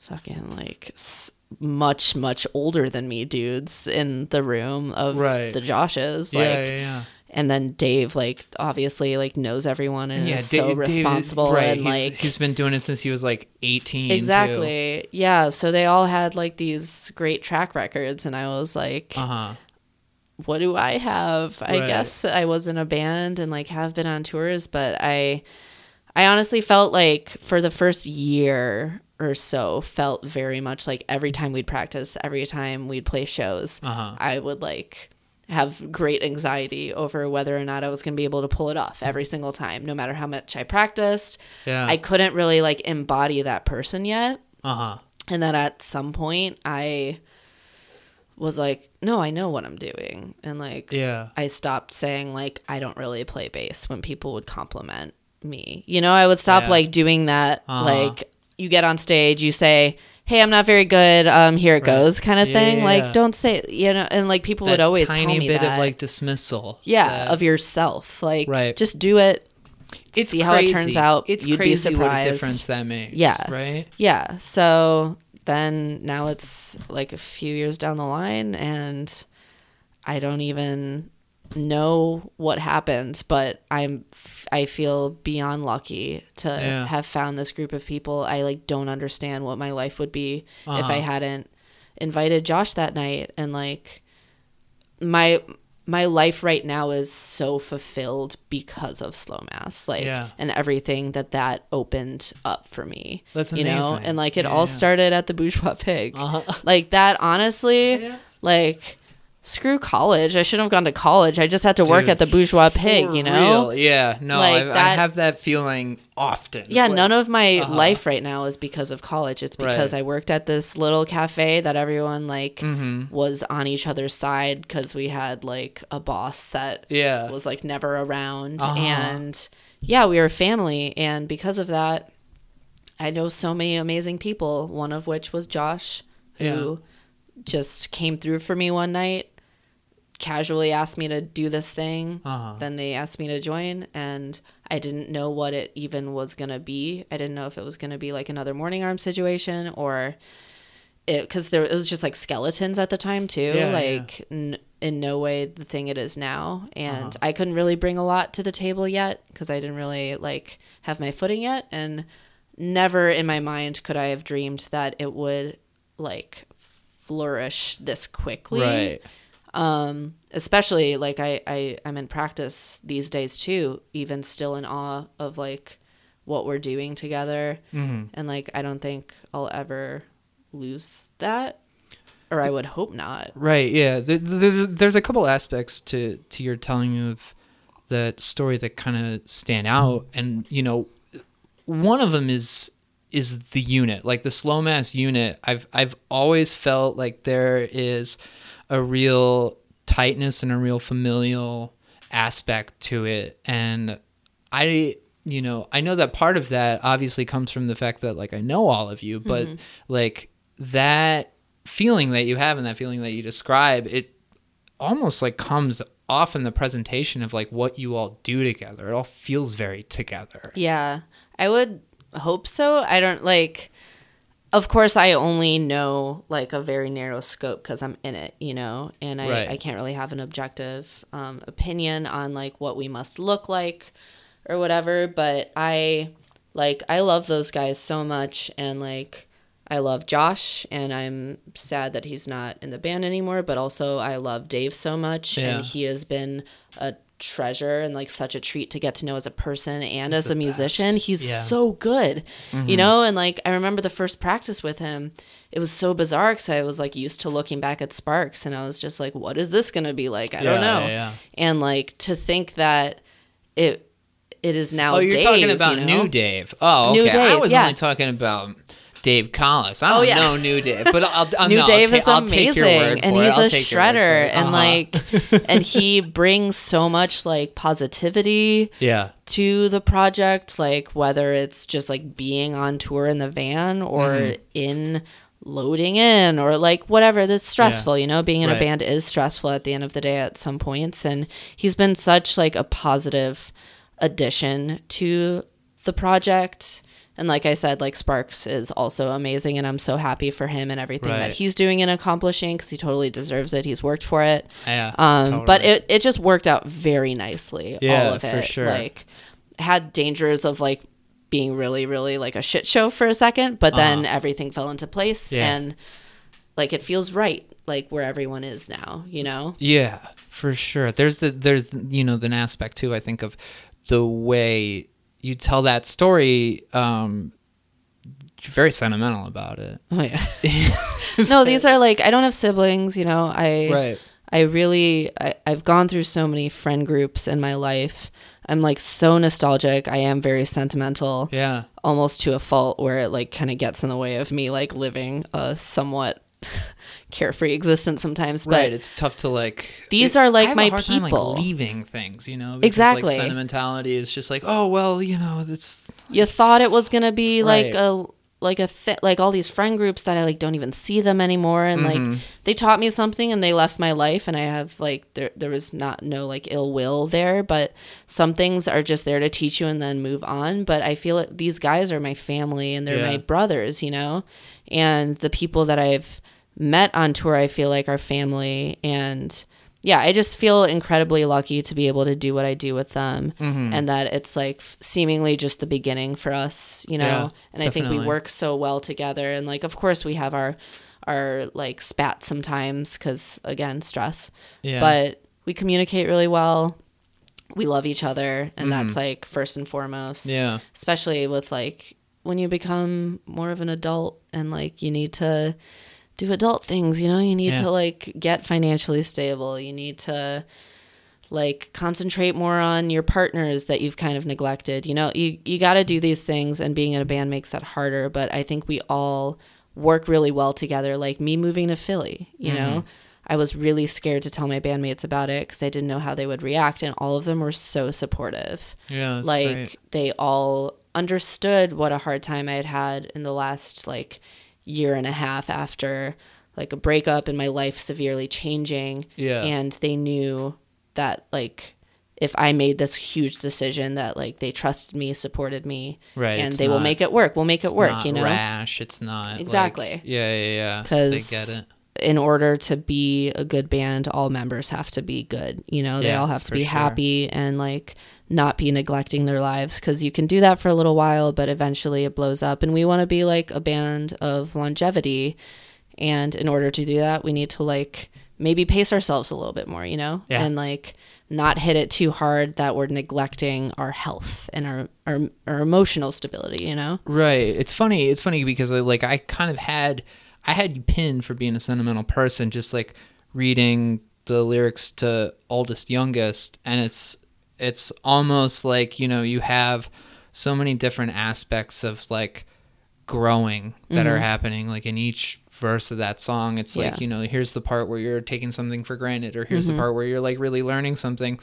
fucking like s- much much older than me dudes in the room of Right. the Joshes, Yeah, like. yeah, yeah. And then Dave, like, obviously, like knows everyone and yeah, is Da- so responsible right, and he's, like he's been doing it since he was like 18. too. exactly, yeah. So they all had like these great track records, and I was like, Uh huh. what do I have? I guess I was in a band and like have been on tours, but I I honestly felt like for the first year or so felt very much like every time we'd practice, every time we'd play shows, Uh-huh. I would like have great anxiety over whether or not I was going to be able to pull it off every single time, no matter how much I practiced. Yeah. I couldn't really like embody that person yet. Uh huh. And then at some point, I was like, no, I know what I'm doing. And like, Yeah. I stopped saying, like, I don't really play bass when people would compliment me. You know, I would stop Yeah. like doing that. Uh-huh. Like, you get on stage, you say, hey, I'm not very good. Um, here it Right. goes, kind of Yeah, thing. yeah, like, yeah. don't say, you know, and like people would always tiny tell me bit that. of like dismissal. yeah, that- of yourself. Like, Right. just do it. It's see how it turns crazy. out. It's You'd be crazy what a surprised. difference that makes. Yeah. Right. Yeah. So then now it's like a few years down the line and I don't even know what happened, but I'm I feel beyond lucky to Yeah. have found this group of people. I like don't understand what my life would be if I Uh-huh. hadn't invited Josh that night and like my my life right now is so fulfilled because of slow mass like Yeah. and everything that that opened up for me That's you know amazing. and like it Yeah, all started at the bourgeois pig Uh-huh. like that honestly like screw college i shouldn't have gone to college i just had to work at the bourgeois pig you know real. Yeah. No, Like I, I have that feeling often. yeah, Like- none of my Uh-huh. life right now is because of college. It's because Right. I worked at this little cafe that everyone like Mhm. was on each other's side because we had like a boss that Yeah. was like never around Uh-huh. and yeah, we were a family and because of that I know so many amazing people, one of which was Josh who just came through for me one night casually asked me to do this thing. Uh-huh. Then they asked me to join, and I didn't know what it even was going to be. I didn't know if it was going to be like another morning arm situation or it because there it was just like skeletons at the time too. Yeah, like N- in no way the thing it is now, and Uh-huh. I couldn't really bring a lot to the table yet because I didn't really like have my footing yet, and never in my mind could I have dreamed that it would like flourish this quickly Right. Um especially like I, I i'm in practice these days too even still in awe of like what we're doing together Mhm. and like i don't think i'll ever lose that or i would hope not Right. Yeah. There, there, there's a couple aspects to to your telling of that story that kind of stand out, and you know, one of them is is the unit, like the slow mass unit. I've I've always felt like there is a real tightness and a real familial aspect to it, and I you know I know that part of that obviously comes from the fact that like I know all of you, mm-hmm. but like that feeling that you have and that feeling that you describe, it almost like comes off in the presentation of like what you all do together. It all feels very together. yeah i would hope so i don't like of course i only know like a very narrow scope because i'm in it you know and I, Right. I can't really have an objective um, opinion on like what we must look like or whatever but i like i love those guys so much and like i love josh and i'm sad that he's not in the band anymore but also i love dave so much Yeah. and he has been a treasure and like such a treat to get to know as a person and He's as a musician best. he's Yeah. Mm-hmm. so good you know and like i remember the first practice with him it was so bizarre because i was like used to looking back at sparks and i was just like what is this gonna be like i don't know yeah, yeah. and like to think that it it is now Oh, you're Dave, talking about you know? new Dave. Oh, okay. New I was yeah. only talking about Dave Collis. I Oh, don't yeah. know new Dave, but I'll, I'll New no, Dave I'll is ta- your amazing, word and he's a take your word for shredder, and Uh-huh. like, and he brings so much like positivity yeah, to the project, like whether it's just like being on tour in the van or Mm-hmm. in loading in or like whatever that's stressful you know being in Right. a band is stressful at the end of the day at some points and he's been such like a positive addition to the project and like i said like sparks is also amazing and i'm so happy for him and everything Right. that he's doing and accomplishing because he totally deserves it he's worked for it yeah. um, but it, it just worked out very nicely. Yeah, all of it. for sure. Like had dangers of like being really, really like a shit show for a second, but then Uh-huh. everything fell into place Yeah. and like it feels right, like where everyone is now, you know? Yeah, for sure. There's the there's you know an aspect too. I think of the way you tell that story. Um, you're very sentimental about it. Oh yeah. no, these are like I don't have siblings, you know. I Right. I really I, I've gone through so many friend groups in my life. I'm like so nostalgic. I am very sentimental. Yeah. almost to a fault where it like kind of gets in the way of me like living a somewhat carefree existence sometimes but right. It's tough to like. These it- are, like, my hard time, like, people. leaving things, you know. because, Exactly. Like, sentimentality is just like, oh well, you know, it's you thought it was gonna be like a like a th- like all these friend groups that I like don't even see them anymore and like mm-hmm. they taught me something and they left my life and I have like there there was not no like ill will there but some things are just there to teach you and then move on but I feel like these guys are my family and they're Yeah. my brothers you know and the people that I've met on tour I feel like are family and yeah, I just feel incredibly lucky to be able to do what I do with them Mm-hmm. and that it's like seemingly just the beginning for us, you know. Yeah, and I think we work so well together and like of course we have our our like spats sometimes cuz again, stress. Yeah. But we communicate really well. We love each other and that's like first and foremost. Mm-hmm. Yeah. Especially with like when you become more of an adult and like you need to do adult things, you know, you need Yeah. to like get financially stable. You need to like concentrate more on your partners that you've kind of neglected. You know, you you got to do these things and being in a band makes that harder, but I think we all work really well together. Like me moving to Philly, you know, mm-hmm. I was really scared to tell my bandmates about it cuz I didn't know how they would react and all of them were so supportive yeah. Like great. they all understood what a hard time I had had in the last like year and a half after like a breakup and my life severely changing. Yeah. And they knew that like if I made this huge decision that like they trusted me, supported me, Right, and they will make it work. We'll make it work, not you know. rash. It's not like- Exactly. yeah, yeah, yeah. They Because get it. In order to be a good band, all members have to be good. You know, they Yeah, all have to be sure. happy and like not be neglecting their lives because you can do that for a little while, but eventually it blows up. And we want to be like a band of longevity. And in order to do that, we need to like maybe pace ourselves a little bit more, you know, Yeah. and like not hit it too hard that we're neglecting our health and our, our, our emotional stability, you know? Right. It's funny. It's funny because like I kind of had I had you pinned for being a sentimental person, just like reading the lyrics to oldest youngest, and it's it's almost like you know you have so many different aspects of like growing that are mm-hmm. happening like in each verse of that song. It's like you know here's the part where you're taking something for granted or here's the mm-hmm. part where you're like really learning something.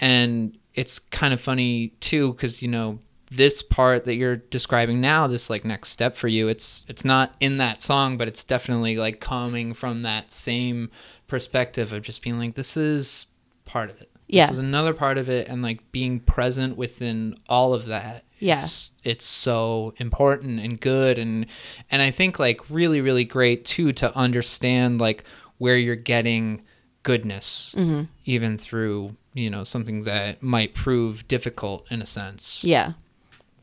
And it's kind of funny too because you know this part that you're describing now this like next step for you it's it's not in that song but it's definitely like coming from that same perspective of just being like this is part of it Yeah. this is another part of it and like being present within all of that Yeah. it's, it's so important and good and and i think like really really great too to understand like where you're getting goodness Mm-hmm. even through you know something that might prove difficult in a sense Yeah.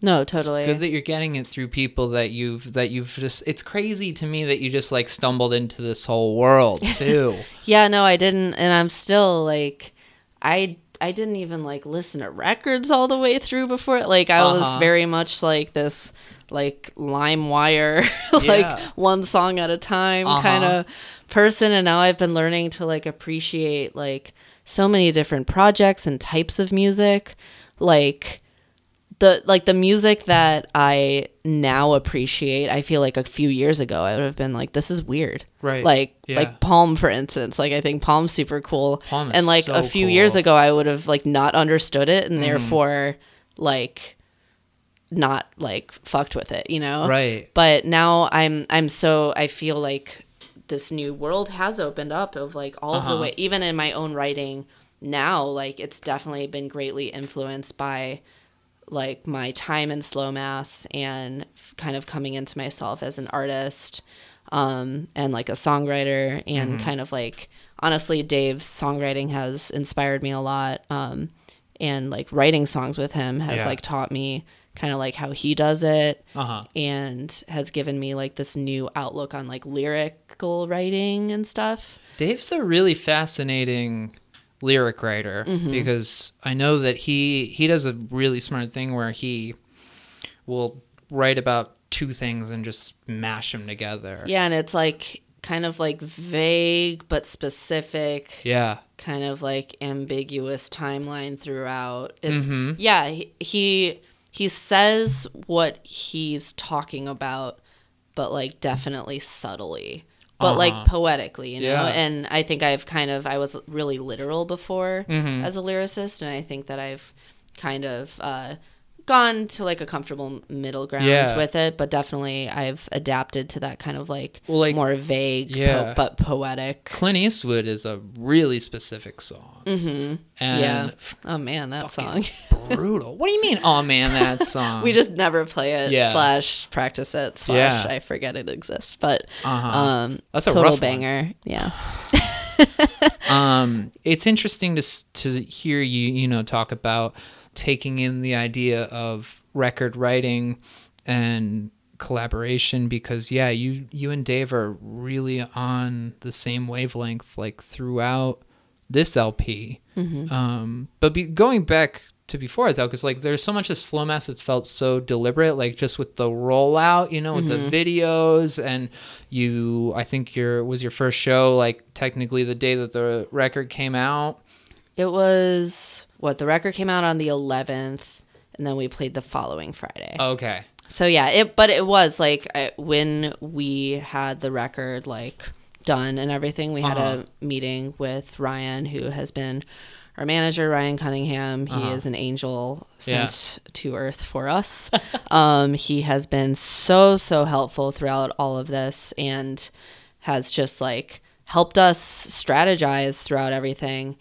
No, totally. good that you're getting it through people that you've that you've just it's crazy to me that you just like stumbled into this whole world too Yeah, no, I didn't, and I'm still like, I I didn't even like listen to records all the way through before. Like I was Uh-huh. very much like this, like LimeWire, like Yeah. one song at a time Uh-huh. kind of person. And now I've been learning to like appreciate like so many different projects and types of music, like the like the music that I now appreciate, I feel like a few years ago I would have been like, this is weird. Right. Like Yeah. like Palm for instance. Like I think Palm's super cool. Palm is and like so a few years ago I would have like not understood it and therefore like not like fucked with it, you know? right But now I'm I'm so I feel like this new world has opened up of like all of Uh-huh. the way even in my own writing now like it's definitely been greatly influenced by like my time in slow mass and kind of coming into myself as an artist um, and like a songwriter and Mm-hmm. kind of like honestly dave's songwriting has inspired me a lot um, and like writing songs with him has Yeah. like taught me kind of like how he does it uh-huh and has given me like this new outlook on like lyrical writing and stuff Dave's a really fascinating lyric writer Mm-hmm. because I know that he he does a really smart thing where he will write about two things and just mash them together. yeah and it's like kind of like vague but specific Yeah. kind of like ambiguous timeline throughout. It's Mhm. yeah, he he says what he's talking about, but like definitely subtly. But like Uh-huh. poetically, you know. Yeah. And I think I've kind of I was really literal before Mhm. as a lyricist, and I think that I've kind of uh, gone to like a comfortable middle ground Yeah. with it, but definitely I've adapted to that kind of like, Well, like- more vague Yeah. po- but poetic. Clint Eastwood is a really specific song. Mm-hmm. And yeah. Oh man, that song. brutal. What do you mean? Oh man, that song. we just never play it Yeah. slash practice it slash Yeah. I forget it exists. But Uh-huh. um, That's a total rough one. banger. Yeah. um, it's interesting to to hear you you know talk about taking in the idea of record writing and collaboration because yeah you you and Dave are really on the same wavelength like throughout this LP um but be, going back to before though because like there's so much of slow mass that's felt so deliberate like just with the rollout you know with the videos and you i think your was your first show like technically the day that the record came out? It was what the record came out on the 11th, and then we played the following Friday. okay So yeah, it but it was like I, when we had the record like done and everything, we had Uh-huh. a meeting with Ryan, who has been our manager, Ryan Cunningham. He Uh-huh. is an angel Yeah. sent to Earth for us. um, he has been so so helpful throughout all of this and has just like helped us strategize throughout everything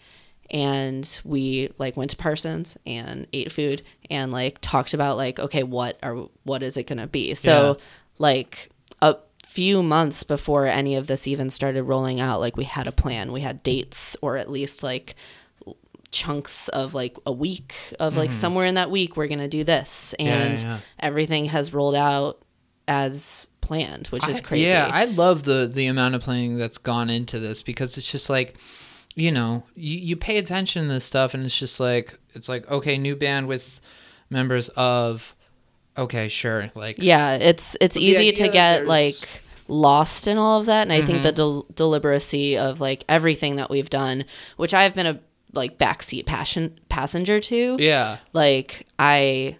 and we like went to Parsons and ate food and like talked about like okay what are what is it going to be so Yeah. like a few months before any of this even started rolling out like we had a plan we had dates or at least like chunks of like a week of like somewhere in that week we're going to do this Mm-hmm. Yeah, and yeah. everything has rolled out as planned which is crazy yeah i love the the amount of planning that's gone into this because it's just like you know you, you pay attention to this stuff and it's just like it's like okay new band with members of okay sure like yeah it's it's easy to get like lost in all of that and i think Mm-hmm. the del- deliberacy of like everything that we've done which i've been a like backseat passion passenger to yeah like i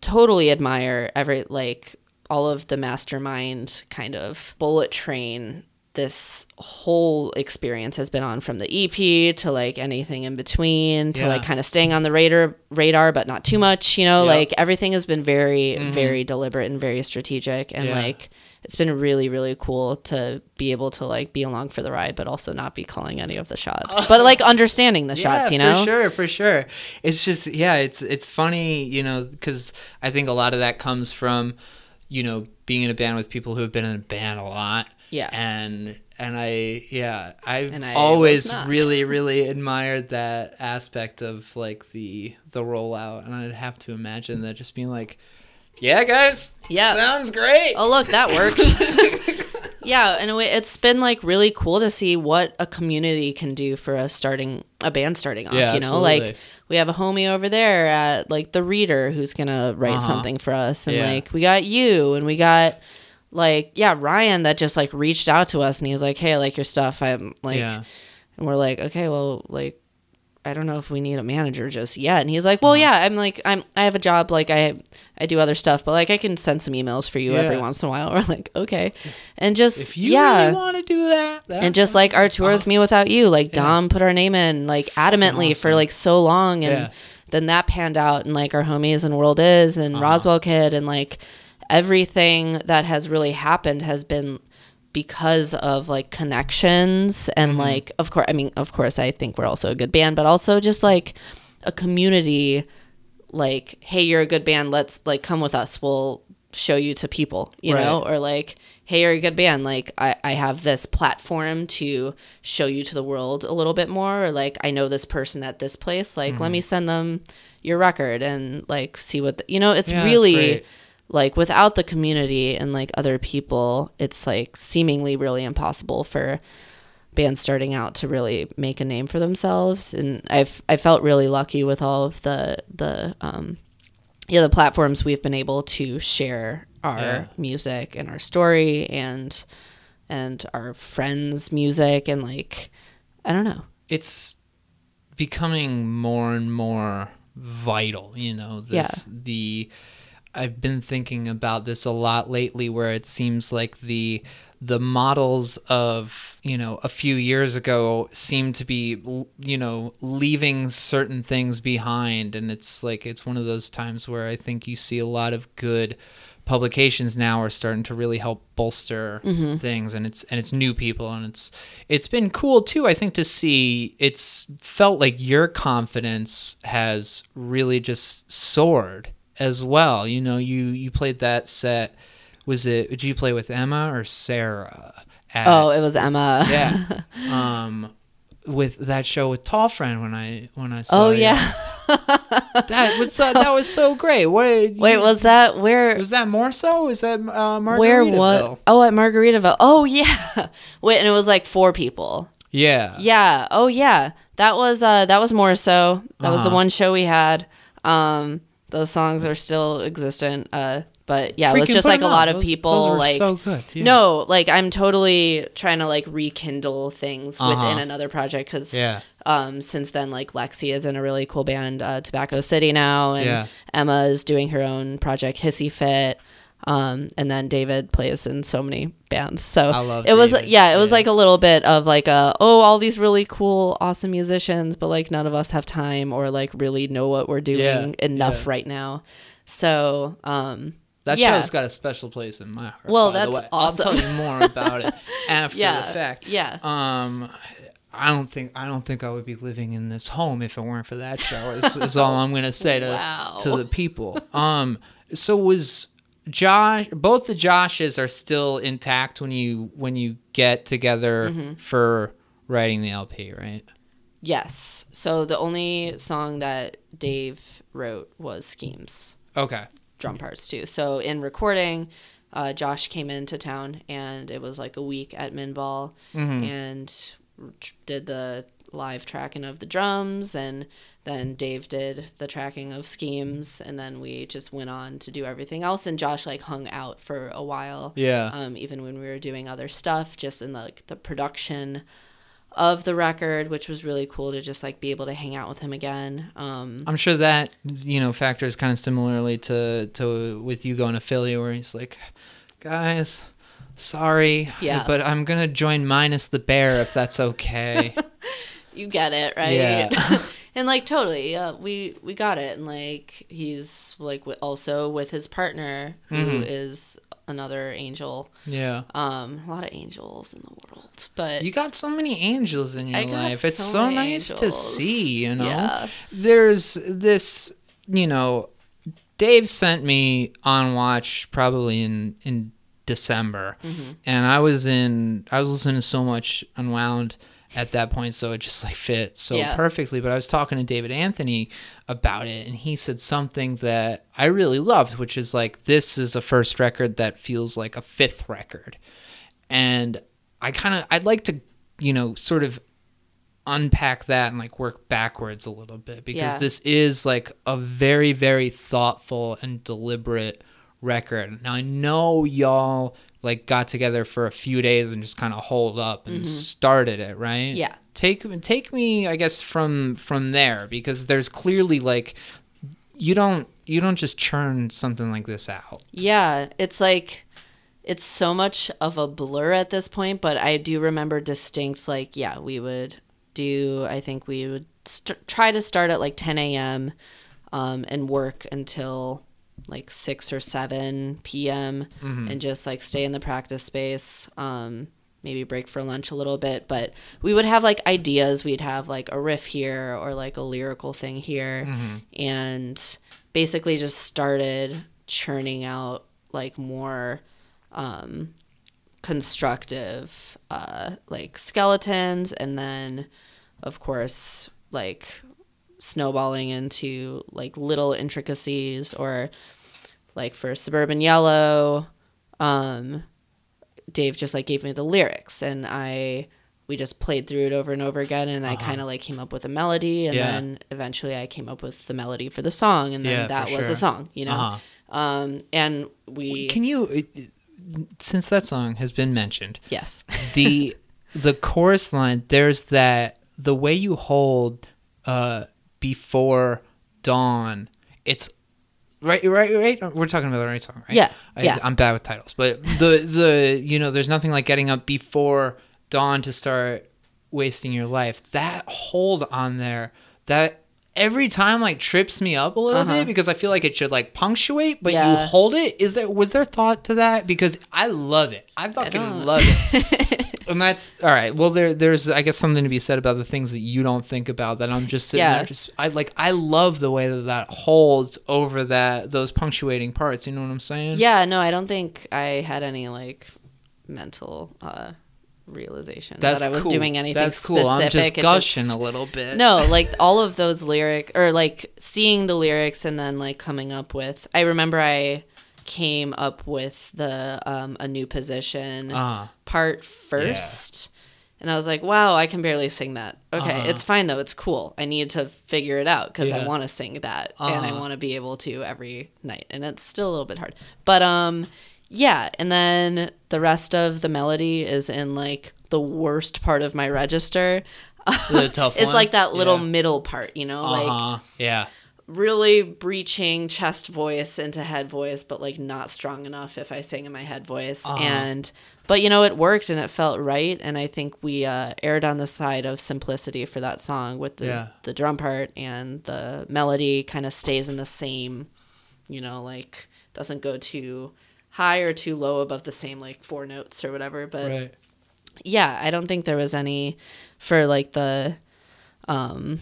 totally admire every like all of the mastermind kind of bullet train this whole experience has been on from the EP to like anything in between to Yeah. like kind of staying on the radar radar but not too much you know Yep. like everything has been very mm-hmm. very deliberate and very strategic and Yeah. like it's been really really cool to be able to like be along for the ride but also not be calling any of the shots but like understanding the shots you know for sure, for sure. It's just yeah, it's it's funny, you know, because I think a lot of that comes from, you know, being in a band with people who have been in a band a lot. Yeah. and and I yeah, I've I always really really admired that aspect of like the the rollout, and I'd have to imagine that just being like, yeah, guys, Yeah. sounds great. oh look that worked yeah and it- it's been like really cool to see what a community can do for a starting a band starting off Yeah, you know absolutely. like we have a homie over there at like the reader who's gonna write Uh-huh. something for us and Yeah. like we got you and we got like yeah ryan that just like reached out to us and he was like hey i like your stuff i'm like yeah, and we're like okay well like I don't know if we need a manager just yet. And he's like, well, Uh-huh. yeah, I'm like, I'm, I have a job. Like I, I do other stuff, but like I can send some emails for you every once in a while. We're like, okay. And just, if you yeah. really want to do that, and just like our tour with mewithoutYou, like Yeah. Dom put our name in like adamantly for like so long. And Yeah. then that panned out and like our homies and World Is and Uh-huh. Roswell Kid and like everything that has really happened has been because of like connections and Mm-hmm. like of course I mean of course I think we're also a good band but also just like a community like hey you're a good band let's like come with us we'll show you to people you know or like hey you're a good band like I, I have this platform to show you to the world a little bit more or like i know this person at this place like Mm-hmm. let me send them your record and like see what the, you know it's Yeah, really. Like without the community and like other people it's like seemingly really impossible for bands starting out to really make a name for themselves. And i've i felt really lucky with all of the the um yeah the platforms we've been able to share our Yeah. music and our story and and our friends music and like i don't know. It's becoming more and more vital you know this the I've been thinking about this a lot lately where it seems like the the models of, you know, a few years ago seem to be you know, leaving certain things behind. And it's like it's one of those times where I think you see a lot of good publications now are starting to really help bolster mm-hmm. things. And it's and it's new people. And it's it's been cool too i think to see it's felt like your confidence has really just soared as well you know you you played that set was it did you play with emma or sarah at, Oh, it was Emma. yeah um with that show with tall friend when i when i saw Oh you. yeah. that was uh, that was so great what Wait, was that where? was that more so? Was that uh, where Margaritaville? was? Oh, at Margaritaville. Oh yeah. Wait, and it was like four people. Yeah. Yeah. Oh yeah. That was uh that was more so. That was the Uh-huh. one show we had. Um those songs are still existent. Uh but yeah, it was just put like a 'em lot up. of Those- people those were like so good. Yeah. No, like I'm totally trying to like rekindle things Uh-huh. within another project cuz Yeah. um since then like Lexi is in a really cool band uh Tobacco City now and Yeah. Emma is doing her own project Hissy Fit. Um, and then David plays in so many bands. So I love it was yeah, it was Yeah. like a little bit of like a oh all these really cool awesome musicians, but like none of us have time or like really know what we're doing Yeah, enough yeah. right now. So um That yeah. show's got a special place in my heart. Well, that's way. I'll awesome. tell you more about it after the fact. yeah Um, I don't think I don't think I would be living in this home if it weren't for that show. Is, is all I'm gonna say to Wow. to the people. Um, so was Josh? Both the Joshes are still intact when you when you get together Mm-hmm. for writing the LP, right? yes. So the only song that Dave wrote was Schemes. Okay. drum parts too. So in recording, uh, Josh came into town and it was like a week at Minball and did the live tracking of the drums and then Dave did the tracking of schemes and then we just went on to do everything else and Josh like hung out for a while. Yeah. Um, even when we were doing other stuff, just in the, like the production of the record, which was really cool to just like be able to hang out with him again. Um, I'm sure that you know factors kind of similarly to to with you going to Philly, where he's like, guys, sorry, Yeah. but I'm gonna join minus the bear if that's okay. you get it right Yeah. and like totally yeah we we got it and like he's like wi- also with his partner who is Mm-hmm. another angel yeah, um a lot of angels in the world but you got so many angels in your life. It's so so, many nice to see. You know, Yeah. there's this. You know, Dave sent me on watch probably in in December, Mm-hmm. and I was in I was listening to so much Unwound at that point, so it just like fit so Yeah. perfectly. But I was talking to David Anthony about it, and he said something that I really loved, which is like this is a first record that feels like a fifth record, and I kind of I'd like to you know sort of unpack that and like work backwards a little bit because Yeah. this is like a very very thoughtful and deliberate record. Now I know y'all like got together for a few days and just kind of holed up and started it, right? Mm-hmm. Yeah. Take take me I guess from from there because there's clearly like you don't you don't just churn something like this out. yeah it's like it's so much of a blur at this point but i do remember distinct like yeah we would do i think we would st- try to start at like 10 a.m um, and work until like 6 or 7 p.m and just like stay in the practice space um, maybe break for lunch a little bit. But we would have like ideas. We'd have like a riff here or like a lyrical thing here. And basically just started churning out like more um, constructive uh, like skeletons. And then of course like snowballing into like little intricacies or like for suburban yellow um dave just like gave me the lyrics and i we just played through it over and over again and i kind of like came up with a melody and Uh-huh. Yeah. then eventually i came up with the melody for the song and then Yeah, that was sure. a song you know Uh-huh. um and we Can you since that song has been mentioned, yes the the chorus line there's that the way you hold uh before dawn it's right, right, right. We're talking about the right song, right? Yeah, I, yeah. I'm bad with titles, but the the you know, there's nothing like getting up before dawn to start wasting your life. That hold on there, that every time like trips me up a little Uh-huh. bit because I feel like it should like punctuate, but Yeah. you hold it. Is there was there thought to that? Because I love it. I fucking don't. love it. And that's all right. Well, there, there's, I guess, something to be said about the things that you don't think about. That I'm just sitting Yeah. there, just, I like, I love the way that that holds over that those punctuating parts. You know what I'm saying? Yeah, no, I don't think I had any like mental uh realization that's that I was cool. doing anything That's cool. I'm just It gushing a little bit. no, like all of those lyric or like seeing the lyrics and then like coming up with. I remember I came up with the um a new position Uh, part first. And I was like, wow, I can barely sing that. Okay, Uh-huh. it's fine though. It's cool. I need to figure it out because I want to sing that and I Uh-huh. want to be able to every night. And it's still a little bit hard. But um yeah, and then the rest of the melody is in like the worst part of my register. the tough it's one? like that little Yeah. middle part, you know, like Uh-huh. yeah. Really breaching chest voice into head voice, but like not strong enough if I sang in my head voice. Uh-huh. And but you know it worked and it felt right. And I think we uh, erred on the side of simplicity for that song with the Yeah. the drum part and the melody kind of stays in the same, you know, like doesn't go too high or too low above the same like four notes or whatever. But Right. yeah, I don't think there was any for like the um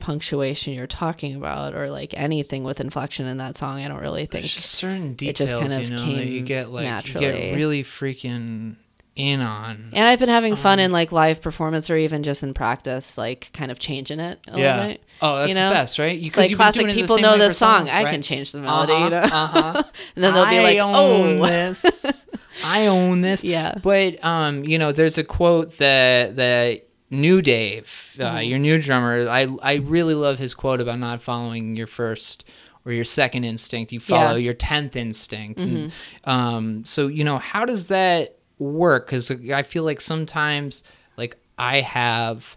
punctuation you're talking about or like anything with inflection in that song. I don't really think. There's just certain it details, just kind of you know, that you get like you get really freaking in on. And I've been having fun Um, in like live performance or even just in practice, like kind of changing it a yeah. little bit. Oh, that's you know? the best, right? You, like classic the people know this song. long, I can change the melody, Uh-huh, you know? uh-huh. and then they'll be like, own "Oh, this. I own this. Yeah. But um, you know, there's a quote that that new Dave, uh, Mm-hmm. your new drummer, I I really love his quote about not following your first or your second instinct. You follow Yeah. your tenth instinct. Mm-hmm. um, so you know, how does that work? Because I feel like sometimes, like I have,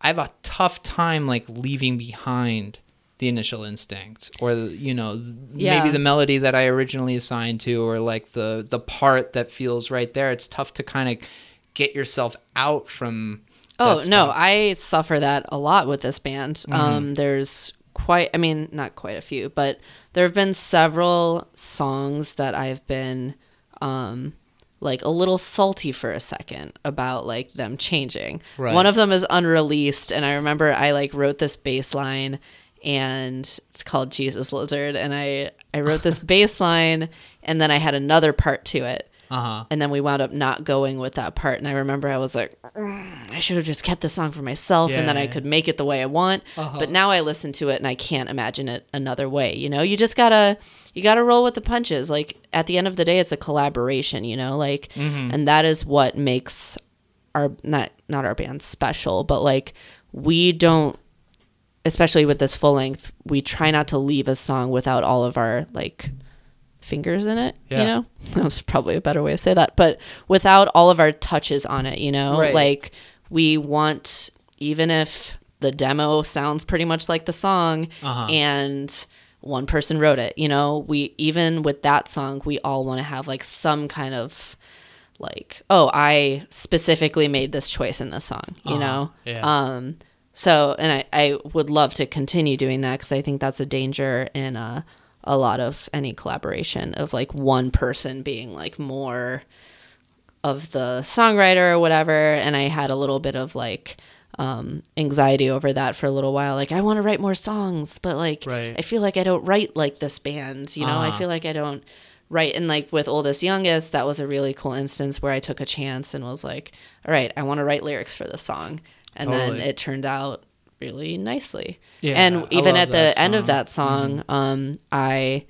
I have a tough time like leaving behind the initial instinct or you know Yeah. maybe the melody that I originally assigned to or like the the part that feels right there it's tough to kind of get yourself out from Oh that no, spot. I suffer that a lot with this band. Mm-hmm. Um, there's quite, I mean, not quite a few, but there have been several songs that I've been, um, like a little salty for a second about like them changing. Right. One of them is unreleased, and I remember I like wrote this bass line, and it's called Jesus Lizard, and I I wrote this bass line, and then I had another part to it. Uh-huh And then we wound up not going with that part. And I remember I was like, "Mm, I should have just kept the song for myself and then I could make it the way I want. Uh-huh. But now I listen to it and I can't imagine it another way. You know, you just gotta, you gotta roll with the punches. Like at the end of the day, it's a collaboration, you know, like, Mm-hmm. and that is what makes our, not, not our band special, but like we don't, especially with this full length, we try not to leave a song without all of our like fingers in it, Yeah. you know? That was probably a better way to say that. But without all of our touches on it, you know? Right. Like we want even if the demo sounds pretty much like the song Uh-huh. and one person wrote it, you know, we even with that song, we all want to have like some kind of like, oh, I specifically made this choice in this song, you Uh-huh. know? Yeah. Um, so, and I, I would love to continue doing that because I think that's a danger in uh, a lot of any collaboration of like one person being like more of the songwriter or whatever. And I had a little bit of like um, anxiety over that for a little while. Like, I want to write more songs, but like, Right. I feel like I don't write like this band, you know? I Uh-huh. feel like I don't write. And like with Oldest Youngest, that was a really cool instance where I took a chance and was like, all right, I want to write lyrics for this song. And then it turned out really nicely. Yeah, and even at the end of that song, um, I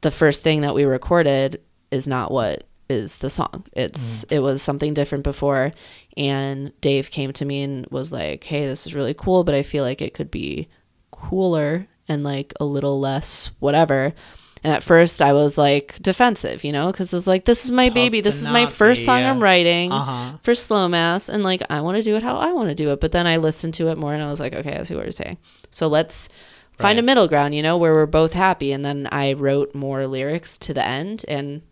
the first thing that we recorded is not what is the song. It's Mm. it was something different before and Dave came to me and was like, "Hey, this is really cool, but I feel like it could be cooler and like a little less whatever." And at first I was like defensive, you know, cuz it's like this is my Tough baby. This is my first be, song yeah. I'm writing uh-huh for slow mass and like I want to do it how I want to do it. But then I listened to it more and I was like, okay, I see what you're saying. So let's find a middle ground, you know, where we're both happy. And then I wrote more lyrics to the end, and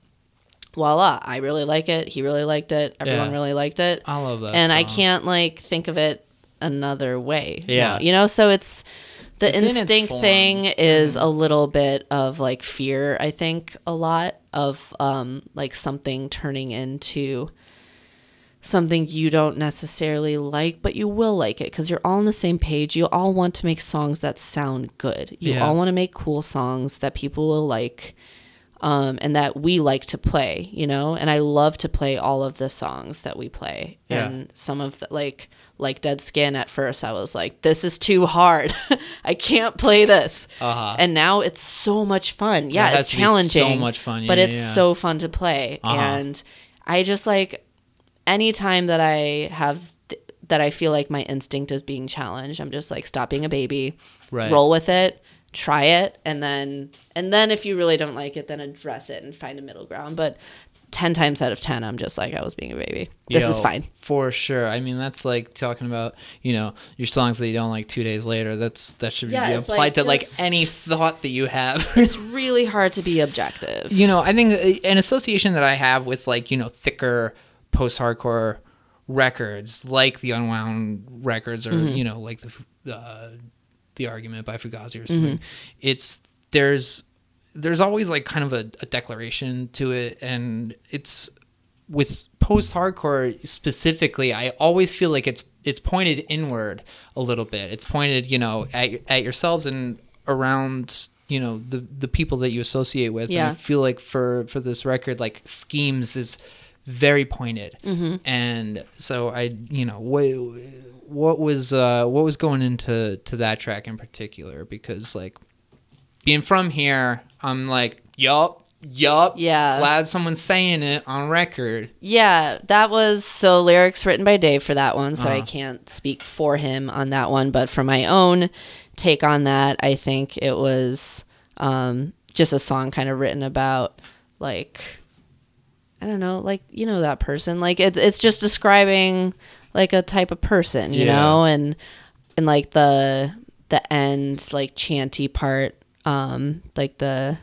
voila, I really like it. He really liked it. Everyone Yeah. really liked it. I love that. and I can't like think of it another way. now, Yeah. you know, so it's the It's instinct form. thing is a little bit of like fear, I think, a lot of um like something turning into something you don't necessarily like, but you will like it because you're all on the same page. You all want to make songs that sound good. You Yeah. all want to make cool songs that people will like um, and that we like to play, you know? And I love to play all of the songs that we play. Yeah. And some of the, like, like Dead Skin at first, I was like, this is too hard. I can't play this. Uh-huh. And now it's so much fun. Yeah, it's challenging. so much fun. But it's yeah. so fun to play. Uh-huh. And I just like, anytime that I have, th- that I feel like my instinct is being challenged, I'm just like, stop being a baby, Right. roll with it, try it, and then, and then if you really don't like it, then address it and find a middle ground. But 10 times out of 10, I'm just like, I was being a baby. This is fine. for sure. I mean, that's like talking about you know your songs that you don't like two days later. That's that should Yeah, be applied like to like any thought that you have. It's really hard to be objective. you know, I think uh, an association that I have with like you know thicker post-hardcore records, like the Unwound records, or Mm-hmm. you know, like the uh, the argument by Fugazi or Mm-hmm. something. It's there's there's always like kind of a, a declaration to it, and it's with post-hardcore specifically. I always feel like it's it's pointed inward a little bit. It's pointed, you know, at at yourselves and around you know the the people that you associate with. And Yeah. I feel like for for this record, like schemes is very pointed, Mm-hmm. and so I you know what what was uh what was going into to that track in particular because like being from here, I'm like yup. Yup. Yeah. Glad someone's saying it on record. Yeah, that was so lyrics written by Dave for that one, so I Uh-huh. can't speak for him on that one. But for my own take on that, I think it was um, just a song kind of written about like I don't know, like you know that person. Like it's it's just describing like a type of person, you Yeah. know, and and like the the end like chanty part, um, like the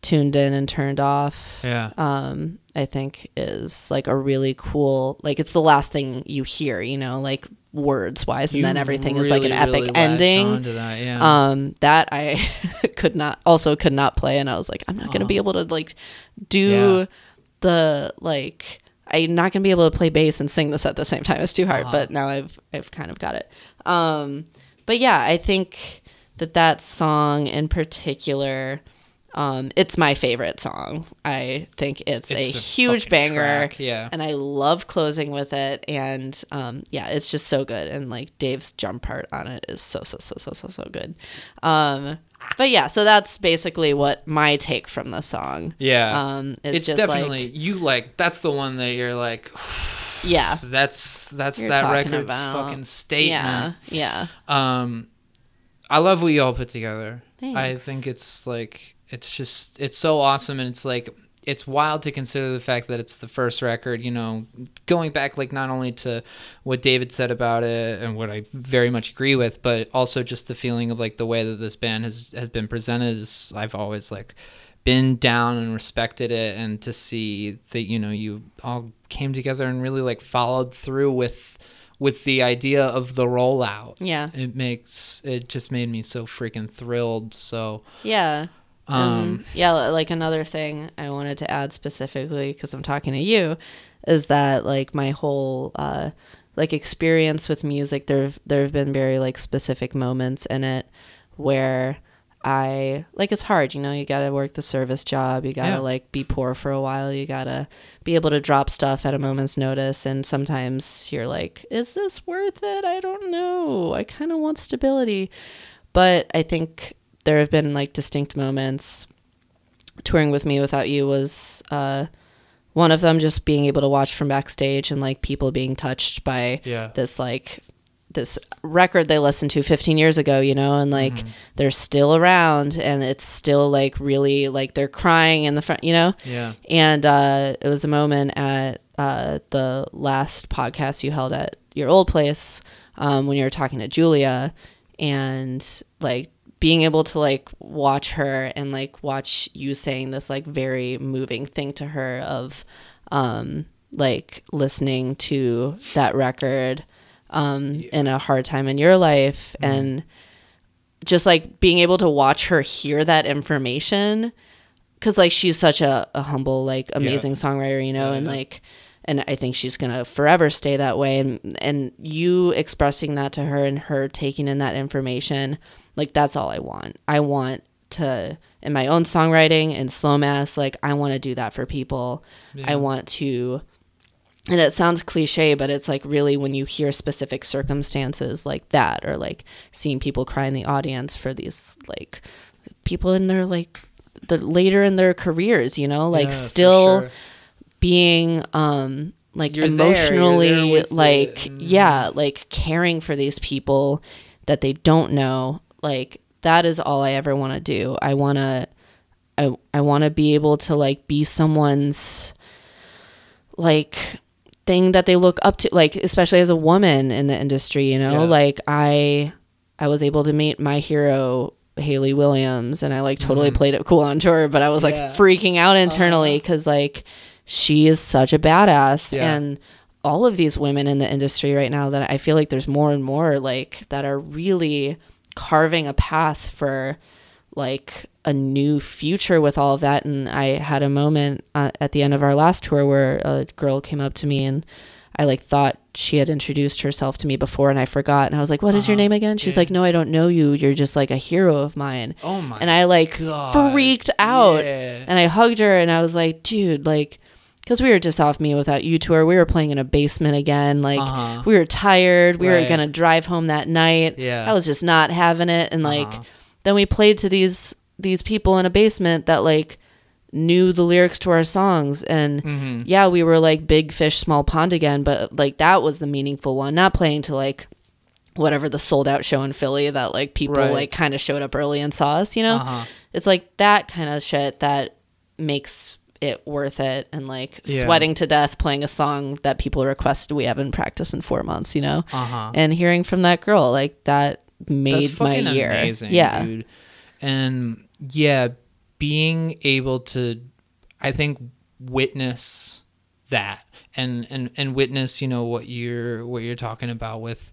tuned in and turned off Yeah. um i think is like a really cool like it's the last thing you hear you know like words wise and then everything is like an epic ending That, yeah. um that i could not also could not play and i was like i'm not gonna be able to like do Yeah. the like i'm not gonna be able to play bass and sing this at the same time it's too hard Uh-huh. but now i've i've kind of got it um but yeah i think that that song in particular um, it's my favorite song. I think it's, It's a, a huge banger. track, yeah. And I love closing with it. And um, yeah, it's just so good. And like Dave's jump part on it is so, so, so, so, so, so good. Um, but yeah, so that's basically what my take from the song. yeah. Um, is it's definitely like, you like that's the one that you're like yeah, that's that's You're that record's about- fucking statement. yeah, yeah. Um, I love what you all put together. I think it's like it's just it's so awesome, and it's like it's wild to consider the fact that it's the first record. You know, going back like not only to what David said about it and what I very much agree with, but also just the feeling of like the way that this band has has been presented. Is I've always like been down and respected it, and to see that you know you all came together and really like followed through with with the idea of the rollout Yeah. it makes it just made me so freaking thrilled so Yeah. um Um, yeah, like another thing I wanted to add specifically because I'm talking to you is that like my whole uh, like experience with music there there have been very like specific moments in it where I like it's hard, you know, you got to work the service job, you got to Yeah. like be poor for a while, you got to be able to drop stuff at a moment's notice and sometimes you're like, is this worth it? I don't know. I kind of want stability. But I think there have been like distinct moments touring with mewithoutYou was uh one of them just being able to watch from backstage and like people being touched by Yeah. this like this record they listened to 15 years ago you know and like they're still around and it's still like really like they're crying in the front you know? Yeah. And uh, it was a moment at uh, the last podcast you held at your old place um, when you were talking to Julia, and like being able to like watch her and like watch you saying this like very moving thing to her of um like listening to that record um in a hard time in your life Mm-hmm. and just like being able to watch her hear that information because like she's such a, a humble like amazing songwriter you know Yeah, and yeah. like and i think she's gonna forever stay that way and and you expressing that to her and her taking in that information like that's all i want i want to in my own songwriting and slow mass like i want to do that for people Yeah. i want to and it sounds cliche, but it's like really when you hear specific circumstances like that, or like seeing people cry in the audience for these like people in their like the later in their careers, you know, like Yeah, still sure. being um like You're emotionally like it. Mm. yeah, like caring for these people that they don't know. Like that is all I ever want to do. I want to I I want to be able to like be someone's like thing that they look up to like especially as a woman in the industry you know Yeah. like i i was able to meet my hero hayley williams and i like totally mm-hmm. played it cool on tour but i was like. Yeah. freaking out internally uh-huh. because like she is such a badass Yeah. and all of these women in the industry right now that i feel like there's more and more like that are really carving a path for like a new future with all of that and i had a moment uh, at the end of our last tour where a girl came up to me and i like thought she had introduced herself to me before and i forgot and i was like what is your Uh-huh. name again she's Yeah. like no i don't know you you're just like a hero of mine Oh my and i like God. freaked out Yeah. and i hugged her and i was like dude like because we were just off mewithoutYou tour we were playing in a basement again like Uh-huh. we were tired we were gonna drive home that night Yeah. i was just not having it and like Uh-huh. then we played to these these people in a basement that like knew the lyrics to our songs and Mhm. yeah we were like big fish small pond again but like that was the meaningful one not playing to like whatever the sold out show in philly that like people Right. like kind of showed up early and saw us you know Uh-huh. it's like that kind of shit that makes it worth it and like Yeah. sweating to death playing a song that people requested we haven't practiced in four months you know Uh-huh. and hearing from that girl like that made my year amazing, yeah dude. And yeah, being able to, I think, witness that and and and witness, you know, what you're what you're talking about with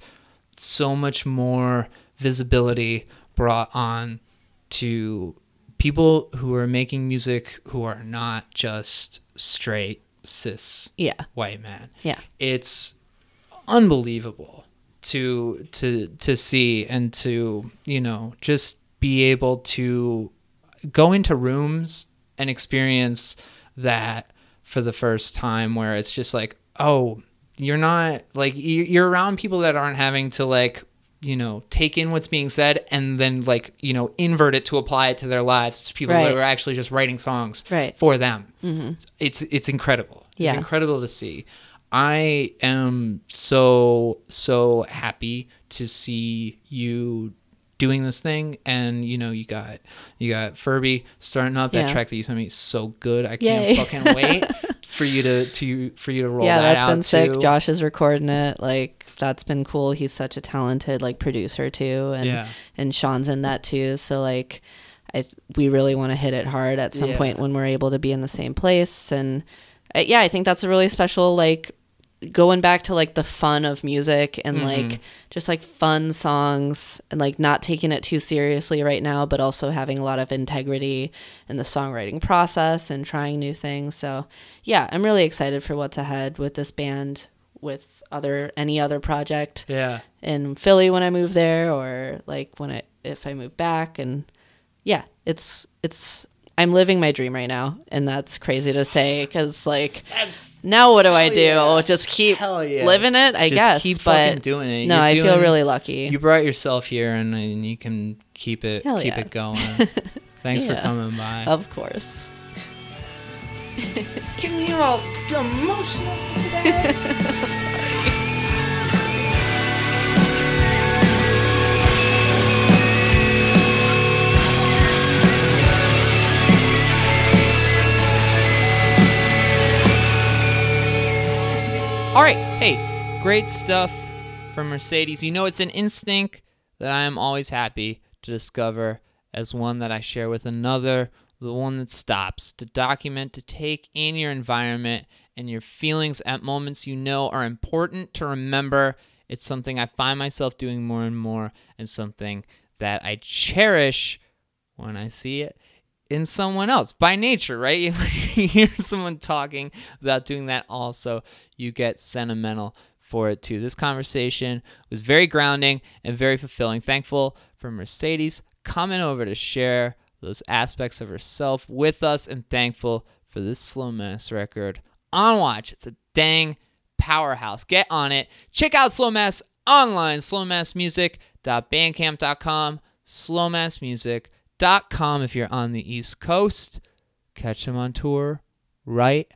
so much more visibility brought on to people who are making music who are not just straight cis yeah. white man. Yeah. It's unbelievable to to to see and to you know just be able to go into rooms and experience that for the first time where it's just like oh you're not like you- you're around people that aren't having to like you know take in what's being said and then like you know invert it to apply it to their lives it's people Right. that are actually just writing songs Right. for them mm-hmm. it's it's incredible Yeah. it's incredible to see i am so so happy to see you doing this thing and you know you got you got furby starting up that Yeah. track that you sent me is so good i can't Yay. fucking wait for you to to for you to roll out. yeah that that's out been sick too. josh is recording it like that's been cool he's such a talented like producer too and Yeah. and sean's in that too so like i we really want to hit it hard at some Yeah. point when we're able to be in the same place and uh, yeah i think that's a really special like going back to like the fun of music and Mm-hmm. like just like fun songs and like not taking it too seriously right now but also having a lot of integrity in the songwriting process and trying new things. So yeah i'm really excited for what's ahead with this band with other any other project yeah. in philly when i move there or like when i if i move back. And yeah it's it's i'm living my dream right now and that's crazy to say because like that's now what do I do? yeah. Just keep Hell yeah. living it, I Just guess. keep but fucking doing it. No, You're I feel really lucky. you brought yourself here and, and you can keep it Hell keep yeah. it going thanks for coming by of course. Give me all emotional today. All right, hey, great stuff from Mercedes. You know, it's an instinct that I am always happy to discover as one that I share with another, the one that stops to document, to take in your environment and your feelings at moments you know are important to remember. It's something I find myself doing more and more, and something that I cherish when I see it in someone else by nature, right? You hear someone talking about doing that, also, you get sentimental for it too. This conversation was very grounding and very fulfilling. Thankful for Mercedes coming over to share those aspects of herself with us, and thankful for this slow mass record on watch. It's a dang powerhouse. Get on it. Check out Slow Mass online, slowmassmusic.bandcamp.com, slowmassmusic.com if you're on the East Coast. Catch them on tour right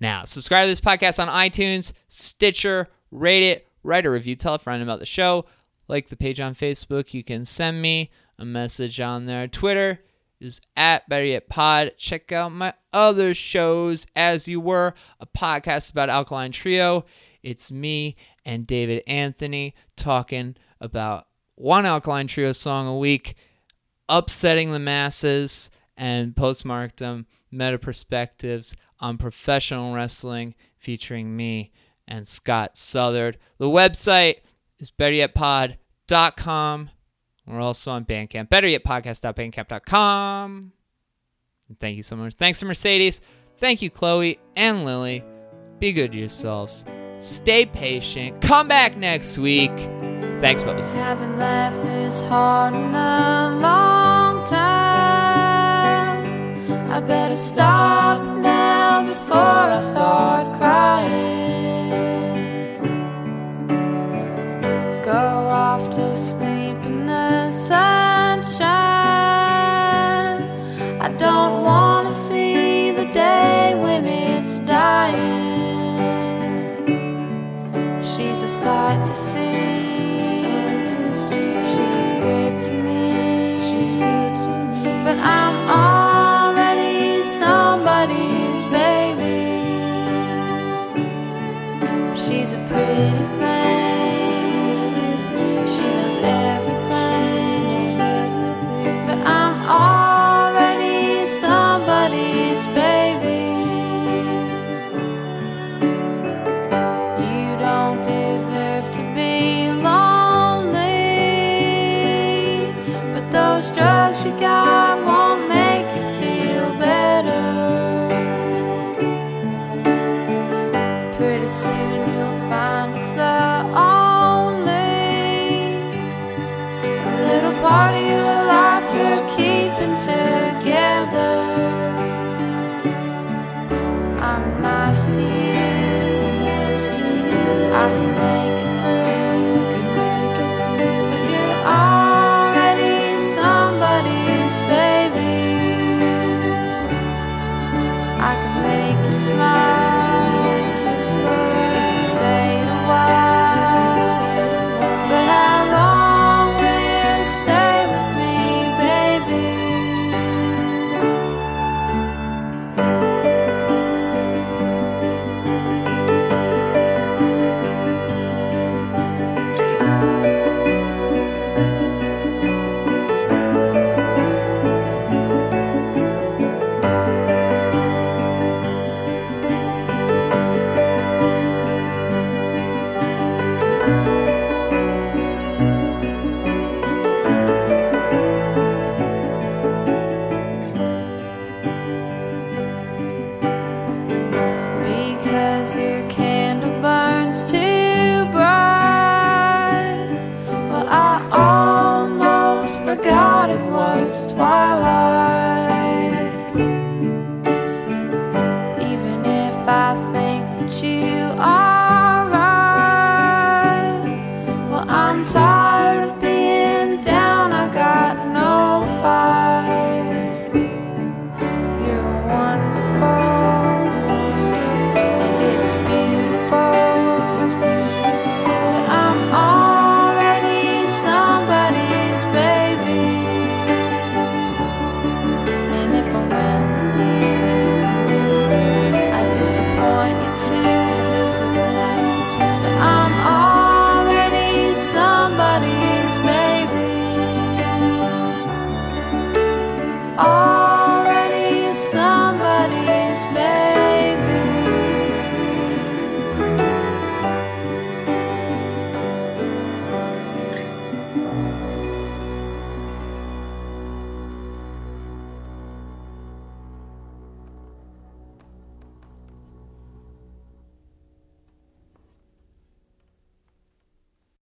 now. Subscribe to this podcast on iTunes, Stitcher, rate it, write a review, tell a friend about the show, like the page on Facebook. You can send me a message on there. Twitter is at Better Yet Pod. Check out my other shows, As You Were, a podcast about Alkaline Trio. It's me and David Anthony talking about one Alkaline Trio song a week, upsetting the masses, and postmarkdom meta perspectives on professional wrestling featuring me and Scott Southard. The website is betteryetpod.com. We're also on Bandcamp, betteryetpodcast.bandcamp.com. And thank you so much. Thanks to Mercedes. Thank you, Chloe and Lily. Be good to yourselves. Stay patient. Come back next week. Thanks, Bubbles. I better stop now before I start crying. Go off to sleep in the sunshine. I don't want to see the day when it's dying. She's a sight to see. A pretty thing.